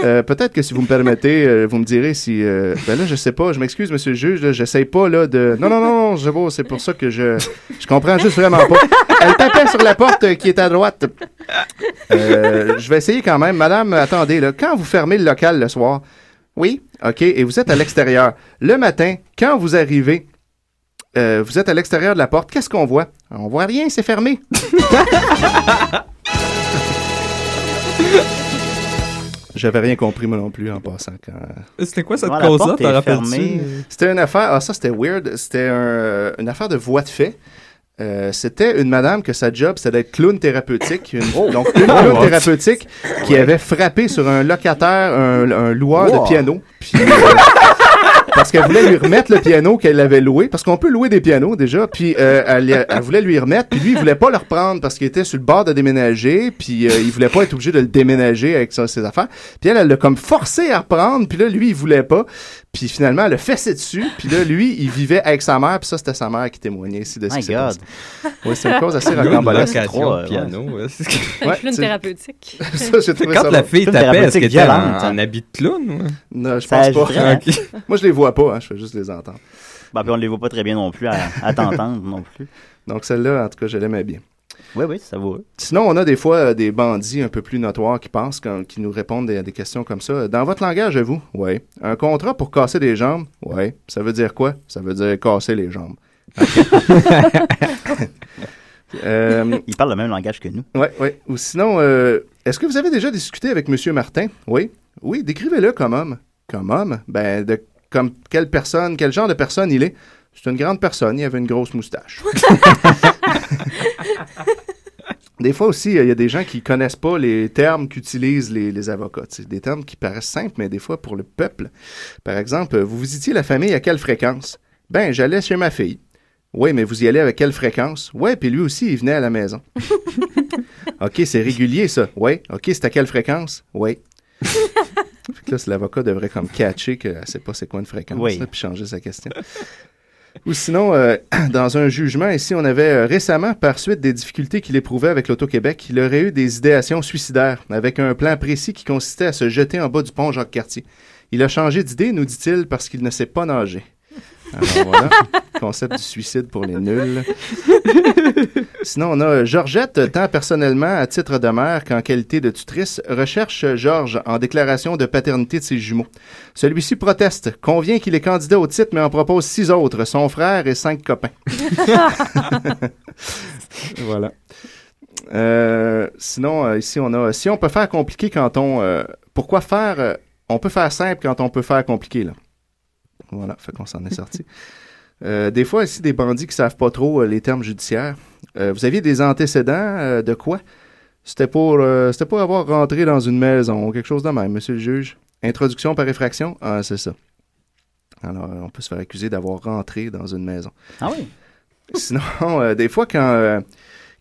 Euh, Peut-être que si vous me permettez, euh, vous me direz si. euh, ben là, je sais pas. Je m'excuse, monsieur le juge. là, J'essaye pas là de. Non, non, non, non. C'est pour ça que je. Je comprends juste vraiment pas. Elle tapait sur la porte qui est à droite. Je vais essayer quand même. Madame, attendez là. Quand vous fermez le local le soir. Oui. Ok. Et vous êtes à l'extérieur. Le matin, quand vous arrivez. vous êtes à l'extérieur de la porte. Qu'est-ce qu'on voit? On voit rien, c'est fermé. J'avais rien compris, moi non plus, en passant. Quand... C'était quoi cette cause-là, t'en est rappelles-tu? C'était une affaire. Ah, ça, c'était weird. C'était un- une affaire de voie de fait. Euh, c'était une madame que sa job, c'était d'être clown thérapeutique. Une- Donc, une clown thérapeutique qui avait frappé sur un locataire, un, un loueur Wow. de piano. Puis, euh, parce qu'elle voulait lui remettre le piano qu'elle avait loué. Parce qu'on peut louer des pianos déjà. Puis, euh, elle, elle voulait lui remettre. Puis lui, il voulait pas le reprendre parce qu'il était sur le bord de déménager. Puis, euh, il voulait pas être obligé de le déménager avec ça, ses affaires. Puis elle, elle l'a comme forcé à reprendre. Puis là, lui, il voulait pas. Puis finalement, elle a fessé dessus. Puis là, lui, il vivait avec sa mère. Puis ça, c'était sa mère qui témoignait ici de ce My qui s'est passé. Oui, c'est une cause assez Une rocambolesque. euh, piano. ouais, c'est- Un Ouais, c'est- thérapeutique. Ça, j'ai trouvé Quand ça la fille tapait, est-ce thérapeutique qu'elle était en, en habit de clown? Non, je pense pas. Moi, je les vois pas. hein, je fais juste les entendre. Bah, puis on les voit pas très bien non plus à, à t'entendre non plus. Donc celle-là, en tout cas, je l'aimais bien. Oui, oui, ça vaut. Sinon, on a des fois euh, des bandits un peu plus notoires qui passent, quand- qui nous répondent à des questions comme ça. Dans votre langage, vous, oui. Un contrat pour casser des jambes, oui. Ça veut dire quoi? Ça veut dire casser les jambes. OK. Euh, Ils parlent le même langage que nous. Oui, oui. Ou sinon, euh, est-ce que vous avez déjà discuté avec M. Martin? Oui. Oui, décrivez-le comme homme. Comme homme? Ben, de, comme quelle personne, quel genre de personne il est? C'est une grande personne, il avait une grosse moustache. Des fois aussi, il y a des gens qui connaissent pas les termes qu'utilisent les, les avocats. Des termes qui paraissent simples, mais des fois pour le peuple. Par exemple, vous visitiez la famille à quelle fréquence? Ben, j'allais chez ma fille. Oui, mais vous y allez avec quelle fréquence? Ouais, puis lui aussi, il venait à la maison. OK, c'est régulier, ça. Oui. OK, c'est à quelle fréquence? Oui. Fait que là, l'avocat devrait comme catcher qu'elle ne sait pas c'est quoi une fréquence, Oui. là, puis changer sa question. Ou sinon, euh, dans un jugement, ici, on avait euh, récemment, par suite des difficultés qu'il éprouvait avec l'Auto-Québec, il aurait eu des idéations suicidaires, avec un plan précis qui consistait à se jeter en bas du pont Jacques-Cartier. Il a changé d'idée, nous dit-il, parce qu'il ne sait pas nager. Alors voilà, concept du suicide pour les nuls. Sinon, on a euh, Georgette, tant personnellement à titre de mère qu'en qualité de tutrice, recherche Georges en déclaration de paternité de ses jumeaux. Celui-ci proteste, convient qu'il est candidat au titre, mais en propose six autres, son frère et cinq copains. voilà. Euh, sinon, euh, ici, on a si on peut faire compliqué quand on. euh, pourquoi faire. on peut faire simple quand on peut faire compliqué, là. Voilà, fait qu'on s'en est sorti. Euh, des fois, ici, des bandits qui savent pas trop euh, les termes judiciaires. Euh, vous aviez des antécédents de quoi? C'était pour, c'était pour avoir rentré dans une maison, quelque chose de même, monsieur le juge. Introduction par effraction? Ah, c'est ça. Alors, on peut se faire accuser d'avoir rentré dans une maison. Ah oui? Sinon, des fois, quand,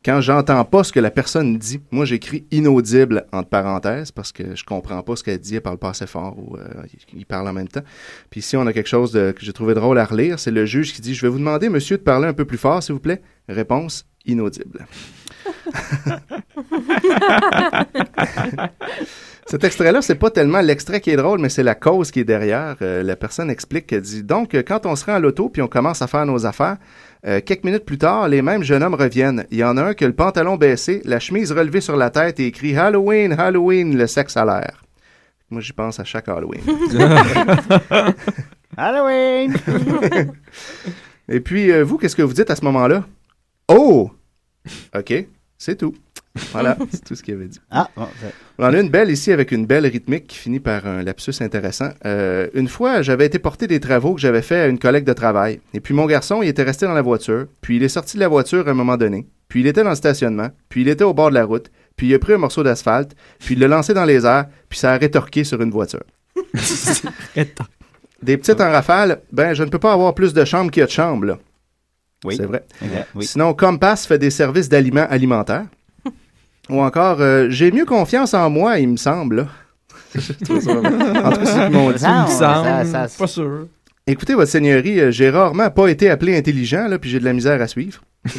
quand j'entends pas ce que la personne dit, moi, j'écris inaudible entre parenthèses parce que je comprends pas ce qu'elle dit, elle parle pas assez fort ou euh, il parle en même temps. Puis ici, on a quelque chose que j'ai trouvé drôle à relire. C'est le juge qui dit Je vais vous demander, monsieur, de parler un peu plus fort, s'il vous plaît. Réponse inaudible. Cet extrait-là, c'est pas tellement l'extrait qui est drôle, mais c'est la cause qui est derrière. Euh, la personne explique qu'elle dit donc, quand on se rend à l'auto puis on commence à faire nos affaires, euh, quelques minutes plus tard, les mêmes jeunes hommes reviennent. Il y en a un qui a le pantalon baissé, la chemise relevée sur la tête et écrit Halloween, Halloween, le sexe à l'air. Moi, j'y pense à chaque Halloween. Halloween! et puis, euh, vous, qu'est-ce que vous dites à ce moment-là? Oh! OK, c'est tout. Voilà, c'est tout ce qu'il avait dit. Ah, bon, c'est- On en a une belle ici avec une belle rythmique qui finit par un lapsus intéressant. Euh, une fois, j'avais été porter des travaux que j'avais fait à une collègue de travail. Et puis mon garçon, il était resté dans la voiture. Puis il est sorti de la voiture à un moment donné. Puis il était dans le stationnement. Puis il était au bord de la route. Puis il a pris un morceau d'asphalte. Puis il l'a lancé dans les airs. Puis ça a rétorqué sur une voiture. Des petites en rafale, ben je ne peux pas avoir plus de chambres qu'il y a de chambres, là. Oui. C'est vrai. Exact, oui. Sinon, Compass fait des services d'aliments alimentaires. Ou encore, euh, j'ai mieux confiance en moi, il me semble. ça en tout cas, c'est ce qu'ils m'ont dit. Ça, Il me ça- semble. ça- Pas sûr. Écoutez, votre seigneurie, euh, j'ai rarement pas été appelé intelligent, là, puis j'ai de la misère à suivre.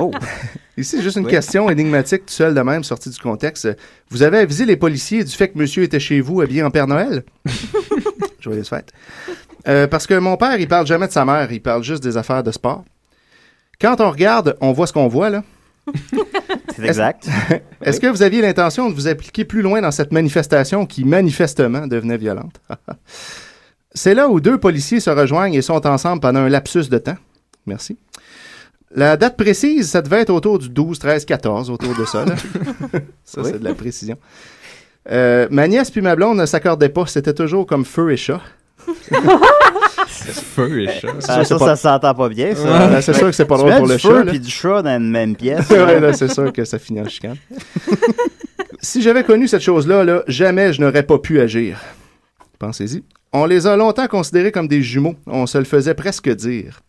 Oh. Ici, c'est juste une Oui. question énigmatique, tout seul de même, sortie du contexte. Vous avez avisé les policiers du fait que monsieur était chez vous habillé en Père Noël? Joyeuse fête. Euh, parce que mon père, il parle jamais de sa mère, il parle juste des affaires de sport. Quand on regarde, on voit ce qu'on voit, là. C'est exact. Est-ce que vous aviez l'intention de vous appliquer plus loin dans cette manifestation qui manifestement devenait violente? C'est là où deux policiers se rejoignent et sont ensemble pendant un lapsus de temps. Merci. La date précise, ça devait être autour du 12, 13, 14, autour de ça. là. ça, Oui. c'est de la précision. Euh, ma nièce puis ma blonde ne s'accordaient pas, c'était toujours comme feu et chat. Feu et chat. Ça, pas- ça s'entend pas bien, ça. Ouais, c'est sûr que c'est pas drôle pour le feu chat. là. puis du chat dans une même pièce. Ouais, là, c'est sûr que ça finit en chicane. si j'avais connu cette chose-là, là, jamais je n'aurais pas pu agir. Pensez-y. On les a longtemps considérés comme des jumeaux. On se le faisait presque dire.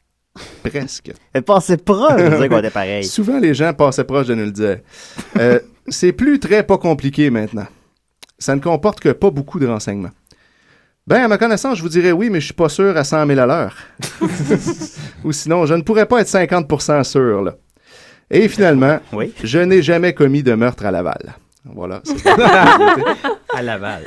Presque. Elle passait proche de dire qu'on était pareil. Souvent, les gens passaient proche de nous le dire. Euh, c'est plus très pas compliqué maintenant. Ça ne comporte que pas beaucoup de renseignements. Ben, à ma connaissance, je vous dirais oui, mais je suis pas sûr à 100 000 à l'heure. Ou sinon, je ne pourrais pas être 50% sûr, là. Et finalement, Oui. je n'ai jamais commis de meurtre à Laval. Voilà. À Laval.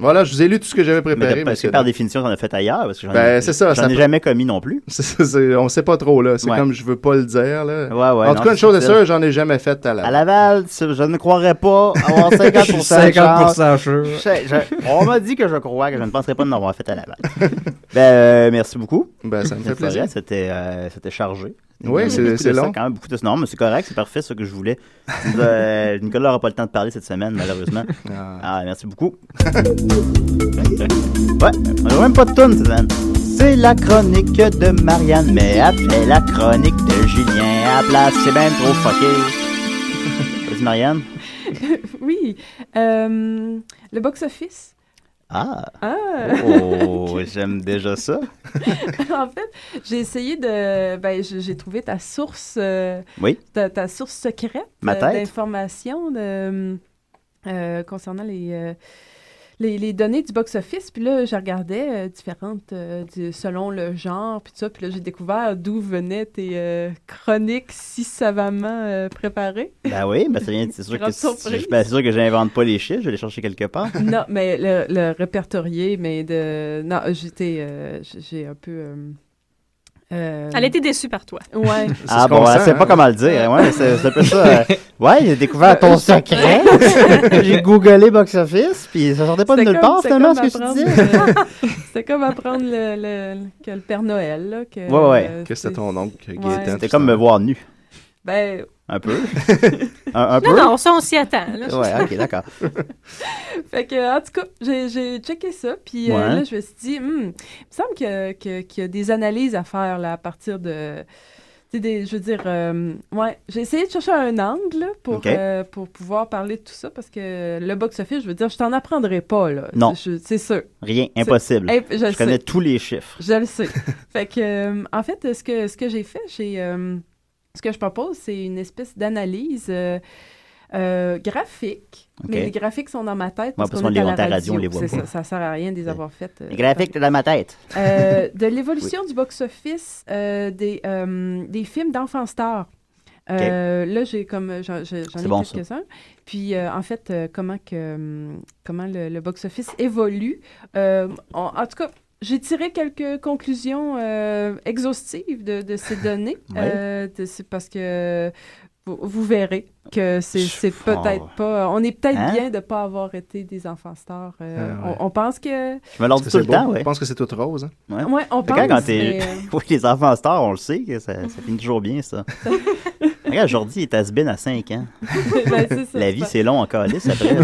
Voilà, je vous ai lu tout ce que j'avais préparé. parce que par définition, j'en ai fait ailleurs. Parce que j'en Ben, ai, c'est ça, ça ai jamais commis non plus. C'est- c'est- c'est- on sait pas trop, là. C'est Ouais. comme je veux pas le dire, là. Ouais, ouais. en non, tout cas, une chose est sûre, j'en ai jamais fait à À Laval. Laval, tu- je ne croirais pas avoir 50%, de 50% chance. sûr. Je- je- on m'a dit que je crois que je ne penserais pas de l'avoir fait à Laval. ben, euh, merci beaucoup. Ben, ça me fait plaisir. C'était euh, c'était chargé. Oui, c'est- long. quand même beaucoup de non, mais c'est correct, c'est parfait, ce que je voulais. Euh, Nicolas n'aura pas le temps de parler cette semaine, malheureusement. Ah. Ah, merci beaucoup. ouais, on n'a même pas de tonne cette semaine. C'est la chronique de Marianne, mais fait la chronique de Julien à la place. C'est bien trop fucké. Vas-y, Marianne. oui. Euh, le box-office. Ah. Ah! Oh, j'aime déjà ça. en fait, j'ai essayé de. Ben, j'ai trouvé ta source. euh, Oui. ta, ta source secrète euh, d'informations de, euh, concernant les, les, les données du box-office. Puis là, je regardais euh, différentes euh, du- selon le genre, puis tout ça. Puis là, j'ai découvert d'où venaient tes euh, chroniques si savamment préparées. Ben oui, ben c'est bien, c'est sûr que si- ben, c'est sûr que j'invente pas les chiffres, je vais les chercher quelque part. non, mais le, le répertorié, mais de. Non, j'étais. j'ai un peu. Euh, Elle a été déçue par toi. Ouais. Ah bon, elle sait hein. pas comment le dire. Ouais, c'est un peu ça. euh, Ouais, j'ai découvert ton secret. j'ai googlé box office, puis ça sortait pas de nulle comme- part finalement ce que tu apprendre, disais. C'était comme apprendre le, le- que le Père Noël. Là, que, Ouais, ouais. euh, Que c'était ton oncle, Ouais. Gaétan. C'était comme me voir nu. Ben, Un peu. un, un Non, peu? non, ça, on s'y attend. là. Ouais, ok, d'accord. Fait que, en tout cas, j'ai- j'ai checké ça, puis euh, là, je me suis dit, Hmm, il me semble que- que- qu'il y a des analyses à faire là, à partir de. tu sais, Des, je veux dire, euh, ouais, j'ai essayé de chercher un angle là, pour, euh, pour pouvoir parler de tout ça parce que le box-office, je veux dire, je t'en apprendrai pas, là. Non. C'est sûr. Rien, impossible. Imp- je connais tous les chiffres. Je le sais. fait que, euh, en fait, ce que, ce que j'ai fait, j'ai. Ce que je propose, c'est une espèce d'analyse euh, euh, graphique. Mais les graphiques sont dans ma tête. Ouais, parce parce qu'on est les à voit la à la radio, on les voit ça, ça sert à rien de les avoir faites. euh, Les graphiques dans ma tête. euh, de l'évolution du box-office des, des films d'enfants stars. Euh, Là, j'ai comme j'en ai bon, ça. quelques-uns. Puis, euh, en fait, euh, comment que comment le, le box-office évolue. En tout cas, j'ai tiré quelques conclusions euh, exhaustives de, de ces données. Ouais. Euh, c'est parce que vous, vous verrez que c'est peut-être Oh. pas. On est peut-être Hein? bien de ne pas avoir été des enfants stars. Euh, Ah, ouais. on, on pense que. Je me lance tout le c'est temps, ouais. Je pense que c'est tout rose. hein. Ouais. Ouais, on quand, pense. quand t'es. mais, oui, les enfants stars, on le sait, que ça, ça finit toujours bien, ça. Regarde, Jordi est has-been à 5 ans. ben, ça, La vie, c'est long en calice après.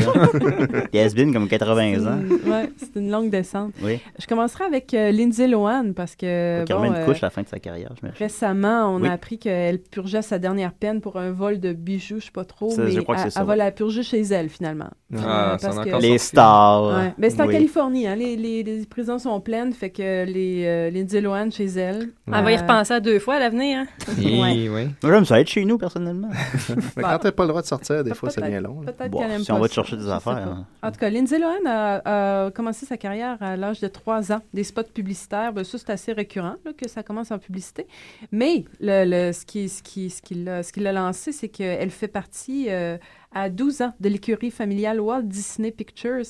Il est comme 80 ans. Ouais, c'est une longue descente. Oui. Je commencerai avec euh, Lindsay Lohan parce que Qui bon, remet une euh, couche à la fin de sa carrière, je m'imagine. récemment, on Oui. a appris qu'elle purgeait sa dernière peine pour un vol de bijoux, je sais pas trop, Ça, mais je crois que elle, c'est ça, elle va la purger chez elle finalement. Ah, Euh, parce que- Les stars. Ouais. Ben, c'est en oui. Californie, hein, les, les, les prisons sont pleines, fait que les euh, Lindsay Lohan chez elle. Elle va y repenser à deux fois à l'avenir. hein. Oui, oui. Moi, j'aime ça être chez nous, personnellement. Mais Bah, quand t'as pas le droit de sortir, des fois, ça devient long. Peut-être Bon, qu'elle aime si on va te chercher des affaires, hein. En tout cas, Lindsay Lohan a, a commencé sa carrière à l'âge de 3 ans. Des spots publicitaires, ben, ça, c'est assez récurrent là, que ça commence en publicité. Mais le, le- ce qui, ce qui, ce qui l'a ce lancé, c'est qu'elle fait partie euh, à 12 ans de l'écurie familiale Walt Disney Pictures,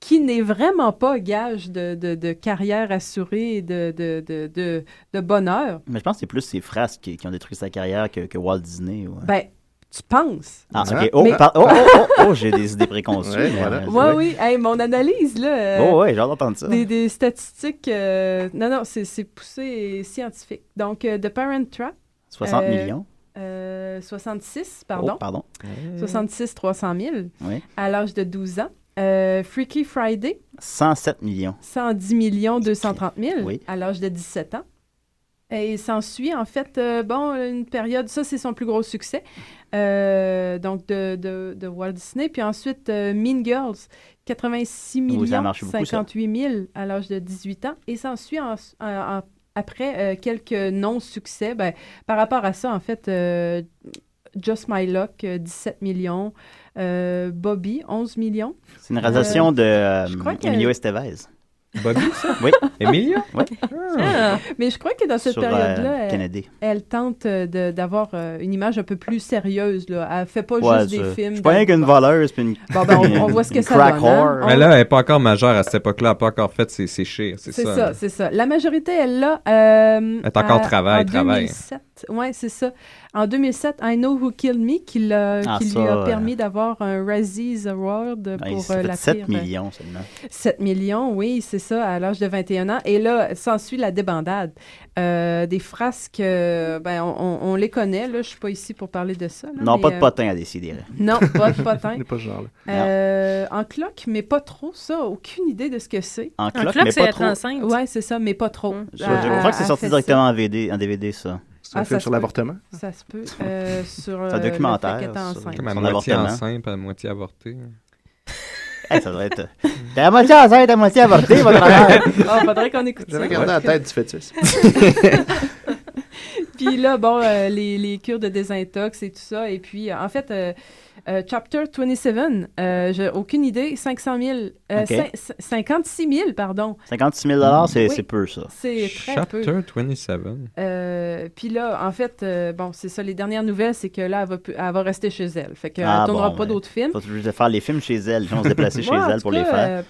qui n'est vraiment pas gage de, de- de carrière assurée et de, de, de, de, de bonheur. Mais je pense que c'est plus ses frasques qui, qui ont détruit sa carrière que, que Walt Disney. ouais. Ben, tu penses. ah, ok. Oh, Mais- par- oh, oh, oh, oh, j'ai des idées préconçues. Ouais, voilà. euh, Ouais, oui. Hey, mon analyse, là. euh, Oh, ouais, j'ai hâte d'entendre ça. Des, des statistiques. euh, non, non, c'est c'est poussé et scientifique. Donc, euh, The Parent Trap. 60 euh, millions. Euh, 66, pardon. Oh, pardon. 66 300 000 Oui. à l'âge de 12 ans. Euh, Freaky Friday, 107 millions. 110 millions 230 000 Oui. à l'âge de 17 ans. Et il s'ensuit, en fait, euh, bon, une période, ça, c'est son plus gros succès, euh, donc de, de, de Walt Disney. Puis ensuite, euh, Mean Girls, 86 Oui, ça a millions, marché beaucoup, ça. 58 000 à l'âge de 18 ans. Et s'ensuit, en- en- en- après euh, quelques non-succès, ben, par rapport à ça, en fait, euh, Just My Luck, euh, 17 millions. Euh, Bobby, 11 millions. C'est une réalisation de euh, Emilio Estevez. Bobby, ça? Oui. Emilio? Oui. Ah. Mais je crois que dans cette euh, période-là, elle- tente euh, de- d'avoir euh, une image un peu plus sérieuse. Là. Elle fait pas Ouais, juste des films. Je suis pas rien qu'une voleuse puis une. Bon, ben, on- on voit ce que ça donne, hein? On- Mais là, elle n'est pas encore majeure à cette époque-là. Elle n'a pas encore fait ses, ses chires. C'est C'est ça. ça, c'est ça. La majorité, elle l'a. Euh, Elle est encore à- travail, en travail. 2007. Ouais, c'est ça. En 2007, I Know Who Killed Me, qui, l'a- Ah, qui ça, lui a euh, permis d'avoir un Razzies Award Ben, pour euh, fait la 7 pire, millions seulement. 7 millions, oui, c'est ça, à l'âge de 21 ans. Et là, s'ensuit la débandade. Euh, des frasques, euh, ben, on, on- on les connaît, là. Je suis pas ici pour parler de ça. là, Non, mais, pas de euh, potin à décider. Non, pas de potin. On n'est pas ce genre-là. Euh, en cloque, mais pas trop, ça. Aucune idée de ce que c'est. En cloque, clock, mais c'est pas être trop. enceinte. Ouais, c'est ça, mais pas trop. Je, crois que c'est sorti directement en, VD, en DVD, ça. C'est un Ah, film ça sur se l'avortement? ça. Se peut. Euh, sur C'est un euh, le documentaire est sur- enceinte. Comme à Son moitié enceinte, à moitié avortée. Hey, ça devrait être. T'es à moitié enceinte, à moitié avortée, votre honneur. Ah, faudrait qu'on écoute ça. J'avais gardé la tête du fœtus. Puis là, bon, euh, les, les cures de désintox et tout ça. Et puis, euh, en fait, euh, Chapter 27, euh, j'ai aucune idée, 500 000, euh, Ok. cin- cin- 56 000, pardon. 56 000 c'est Oui. c'est peu, ça. C'est très peu. Chapter 27. Euh, puis là, en fait, euh, bon, c'est ça, les dernières nouvelles, c'est que là, elle va, elle va rester chez elle. Fait qu'elle Ah, ne tournera bon, pas d'autres films. Faut juste faire les films chez elle. Les gens vont se déplacer chez Ouais, elle pour les cas, faire. euh,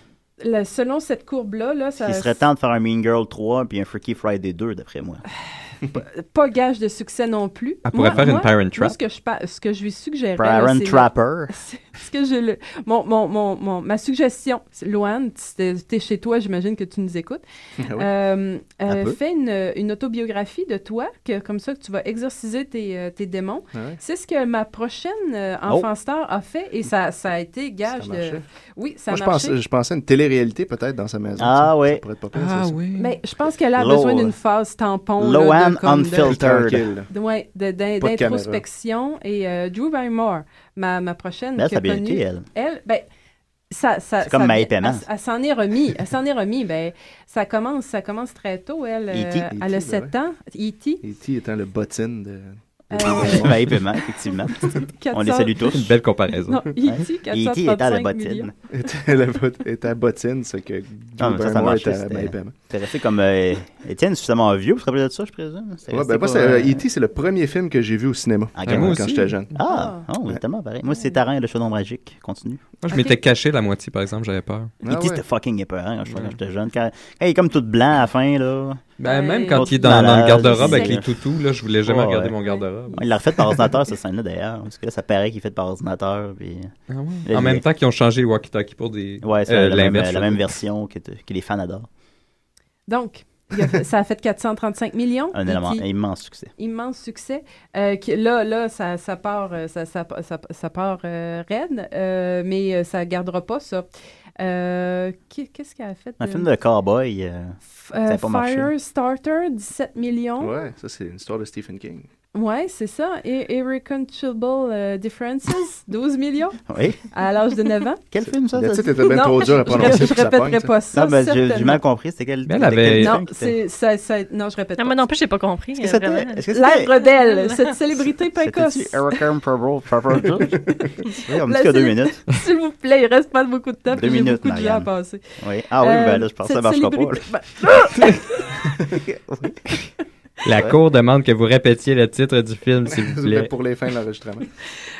la- selon cette courbe-là, là, ça... Il serait temps de faire un Mean Girl 3 puis un Freaky Friday 2, d'après moi. pas gage de succès non plus. Elle pourrait faire une Parent moi, Trap. ce que je, ce que je lui suggérerais... Parent là, c'est le- Trapper. C'est- ce que je le, mon, mon, mon, mon- ma suggestion, Loane, tu es chez toi, j'imagine que tu nous écoutes. Ah oui. Euh, euh, fais une, une autobiographie de toi, que, comme ça que tu vas exorciser tes, euh, tes démons. Ah ouais. C'est ce que ma prochaine euh, Oh. enfant star a fait et ça, ça a été gage Ça de. Oui, ça Moi, a je, marché. pense, je pensais à une télé-réalité peut-être dans sa maison. Ah ça. pourrait être pas pire, ça, ça. Mais je pense qu'elle a Low- besoin d'une phase tampon. là, Loan de, comme de- Unfiltered. De- ouais, d'introspection. Et euh, Drew Barrymore, ma, ma prochaine. Qui ça a a bien connu- été, elle. Elle, ben, ça, ça, C'est comme ça Maë vient- Paiement. Elle, elle s'en est remis. Elle s'en est remis. Ben, ça commence, ça commence très tôt. Elle, euh, E.T.. elle a E.T., 7 ben ans. E.T. E.T. étant le bottine de... Euh, paiement, effectivement. On les salue tous. Une belle comparaison. Non, E.T. Est à la 435 bottine. était à bottine, ce que mais à Maë Paiement. T'es resté comme euh, Étienne, suffisamment vieux pour se rappeler de ça, je présume? Ouais, ben, moi, pas, c'est, euh, euh, E.T., c'est le premier film que j'ai vu au cinéma Ah, quand, moi quand j'étais jeune. Ah, oh, oui, tellement pareil. Moi, c'est Tarin et le chaudron magique. Continue. Moi, je m'étais caché la moitié, par exemple, j'avais peur. Ah E.T. ouais. c'était fucking épeurant quand j'étais jeune. Quand, quand il est comme tout blanc à la fin, là. Ben, même quand il est dans, dans le garde-robe avec les toutous, là, je voulais jamais regarder ouais. mon garde-robe. Il l'a refait par ordinateur, cette scène-là, d'ailleurs. Parce que là, ça paraît qu'il est fait par ordinateur. Puis... Ah ouais. Là, En même temps qu'ils ont changé les walkie-talkies pour des. Ouais, c'est euh, la, même, la même version que, que les fans adorent. Donc, il a fait- ça a fait 435 millions. Un élément- immense succès. immense succès. Euh, qui- là, là, ça, ça part, euh, ça, ça, ça, ça part euh, raide, euh, mais ça gardera pas ça. Euh, Qu'est-ce qu'elle a fait? Un de- film de cowboy. euh, F- euh. Firestarter, 17 millions. Ouais, ça, c'est une histoire de Stephen King. Ouais, c'est ça. Et Irreconcilable euh, Differences, 12 millions? Oui. à l'âge de 9 ans? Quel film ça? Le titre était bien Non, trop dur à je- prononcer. Je, ça répéterai pas ça. Non, ben, j'ai- j'ai mal compris. C'était quel Mais quel avait- film Non, ça, ça- non, je répète Non, pas. moi non plus, j'ai pas compris. Est-ce que euh, c'était. que. L'air rebelle, cette célébrité précoce. Purple Oui, on me dit La qu'il y a deux minutes. S'il vous plaît, il reste pas beaucoup de temps. Deux minutes, beaucoup de gens à passer. Oui. Ah oui, Euh, ben là, je pense que ça cette marchera pas. Ben, La cour demande que vous répétiez le titre du film, s'il vous Mais plaît. pour les fins de l'enregistrement.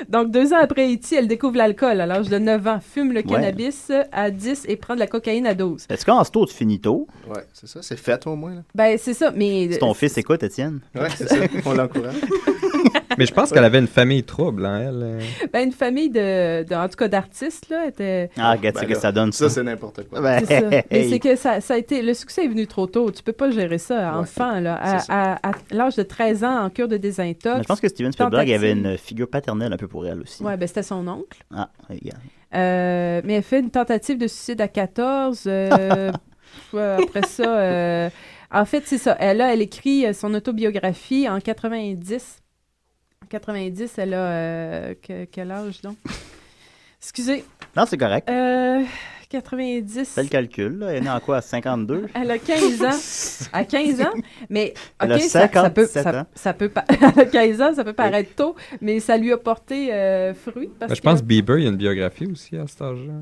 Donc, deux ans après E.T., elle découvre l'alcool à l'âge de 9 ans, fume le Ouais. cannabis à 10 et prend de la cocaïne à 12. Est-ce qu'en ce tôt, tu finis tôt? Ouais, c'est ça. C'est fait au moins. Là. Ben, c'est ça, mais... Si ton fils écoute, Étienne. Ouais, c'est ça. On l'encourage. Mais je pense qu'elle avait une famille trouble, hein, elle. euh. Ben, une famille de, de- en tout cas, d'artistes, là, était... Ah, regarde, Ben c'est que là, ça donne ça. Ça, c'est n'importe quoi. Ben, C'est ça. Mais hey. c'est que ça, ça a été... Le succès est venu trop tôt. Tu peux pas gérer ça, Ouais. enfant, là. À, à- à l'âge de 13 ans, en cure de désintox. Mais je pense que Steven Spielberg avait une figure paternelle un peu pour elle aussi. Ouais, ben, c'était son oncle. Ah, regarde. Euh, mais elle fait une tentative de suicide à 14. euh, après ça, euh, en fait, c'est ça. Elle, là, elle écrit son autobiographie en 90. En 90, elle a euh, que- quel âge donc? Excusez. Non, c'est correct. Euh, 90. Fais le calcul, là. Elle est née en quoi, à 52? Elle a 15 ans. À 15 ans, mais Elle OK, a ça, ça peut, 57 ça, ans. ça peut pas, elle a 15 ans, ça peut paraître tôt, mais ça lui a porté euh, fruit. Parce Ben, je que- pense que Bieber, il y a une biographie aussi à cet âge-là.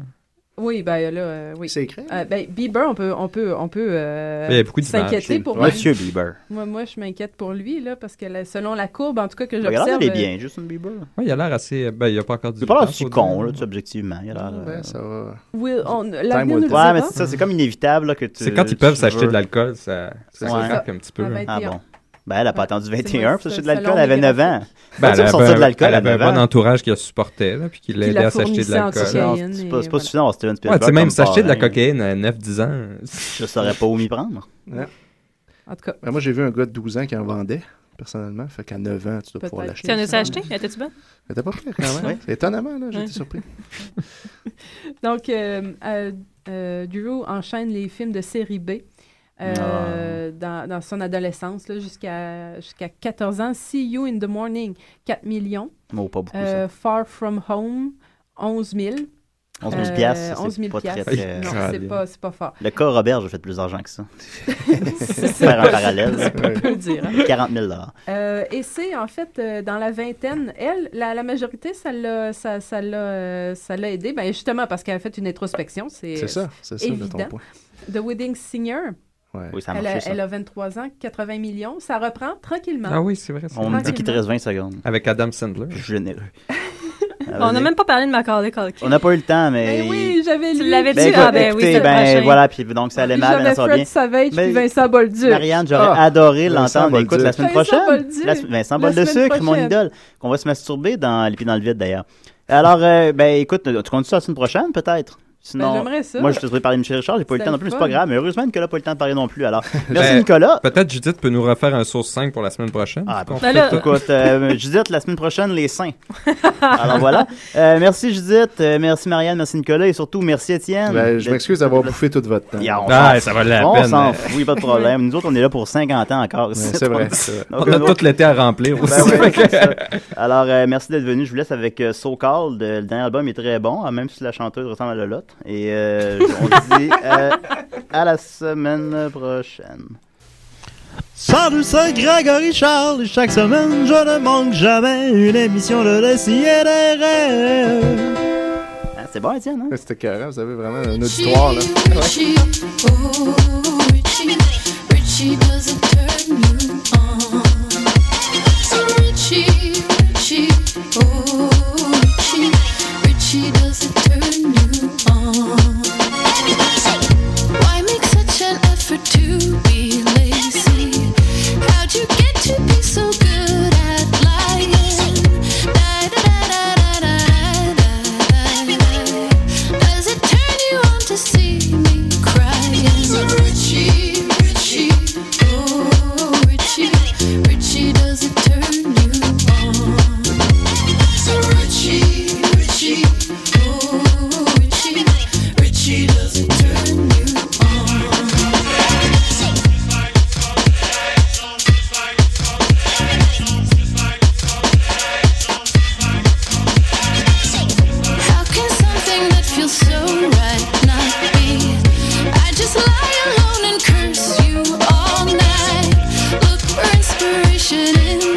Oui, ben là, euh, oui. C'est écrit. Euh, ben, Bieber, on peut, on peut, on peut euh, il y a beaucoup s'inquiéter pour lui. Monsieur Bieber. Moi, moi, je m'inquiète pour lui, là, parce que selon la courbe, en tout cas, que Regarde, j'observe... elle est euh, bien, Justin Bieber. Ouais, il a l'air assez. Ben, il a pas encore dit. C'est pas l'air si con, là, tu objectivement. Il a l'air. Ouais, ça va. Will, on, l'avenir nous. Ouais, mais c'est ça, c'est comme inévitable, là, que tu. C'est quand ils peuvent s'acheter de l'alcool, ça, ça Ouais. un petit peu. Ah, ben, Ah 21. bon. Ben, elle a pas Ouais. attendu C'est 21 moi, pour s'acheter de l'alcool. Elle avait les 9 ans. Ben, elle sortir de avait, l'alcool elle avait un 9 bon ans? entourage qui la supportait, là, puis qui l'aidait la à s'acheter de l'alcool. C'est pas, c'est pas voilà. suffisant, Steven Ouais, Spielberg. tu sais, même s'acheter de la parrain. cocaïne à 9-10 ans. Je saurais pas où m'y prendre. En tout cas, Ben, moi, j'ai vu un gars de 12 ans qui en vendait, personnellement. Fait qu'à 9 ans, tu dois pouvoir l'acheter. Tu en as acheté? Étais-tu bonne? C'était pas pire quand même. Ouais. C'est étonnamment, là. J'étais Ouais. surpris. donc, euh, euh, euh, Drew enchaîne les films de série B. euh, dans, dans son adolescence, là, jusqu'à jusqu'à 14 ans. See You in the Morning, 4 millions. Oh, pas beaucoup, Euh, ça. Far From Home, 11 000. 11 000 Euh, piastres, 11 c'est 000 pas très, piastres. très... Non, Ah, c'est pas, pas fort. Le cas Robert, j'ai fait plus d'argent que ça. C'est Faire un parallèle. c'est pas peu dire, hein. 40 000 Euh, et c'est en fait euh, dans la vingtaine, elle, la, la majorité, ça l'a, ça, ça l'a, euh, ça l'a aidé, ben justement parce qu'elle a fait une introspection. C'est, C'est ça, c'est ça, de ton évident. point. The Wedding Singer, Ouais. Oui, ça a elle, marché, a, ça. elle a 23 ans, 80 millions. Ça reprend tranquillement. Ah oui, c'est vrai. On me dit qu'il te reste 20 secondes. Avec Adam Sandler. Je suis généreux. On n'a même pas parlé de Macaulay Culkin. On n'a pas eu le temps, mais. Ben oui, j'avais Tu lu. l'avais dit? Ben, écoute, ah, ben oui, écoutez, c'est le ben prochain. voilà, puis donc ça allait Puis mal, mais ça bien. Savage Mais- puis Vincent Bolduc. Marianne, j'aurais Ah, adoré l'entendre. Écoute, la Bolduc. semaine Vincent prochaine, Bolduc. la, Vincent La Bol de sucre, mon prochaine. idole, qu'on va se masturber dans les pieds dans le vide d'ailleurs. Alors, euh, ben écoute, tu comptes ça la semaine prochaine peut-être? Sinon, Ben, j'aimerais ça. moi je te parler de Michel Richard, j'ai pas eu le temps non plus, mais c'est pas grave, mais heureusement Nicolas n'a pas eu le temps de parler non plus. Alors, merci Ben, Nicolas. Peut-être Judith peut nous refaire un source 5 pour la semaine prochaine. Ah, Ben là- ça. Écoute, euh, Judith, la semaine prochaine, les seins. Alors voilà. Euh, merci Judith, euh, merci Marianne, merci Nicolas et surtout merci Étienne. Ben, je m'excuse d'avoir bouffé tout votre temps. Yeah, on Ah, ça valait la on peine. s'en fout, pas de problème. Nous autres, on est là pour 50 ans encore. Ouais, c'est vrai. c'est vrai. Donc, On a tout l'été à remplir aussi. Alors, merci d'être venu. Je vous laisse avec So Called. Le dernier album est très bon, hein, même si la chanteuse ressemble à Lolotte. Et euh, on dit euh, à la semaine prochaine. Salut, c'est Grégory Charles et chaque semaine je ne manque jamais une émission de DCRR. Ah, c'est bon, Étienne, hein? C'était carré, vous avez vraiment un auditoire, là. Richie, oh Richie, Richie doesn't turn you on. So Richie, Richie, oh Richie, Richie doesn't turn you on. Oh.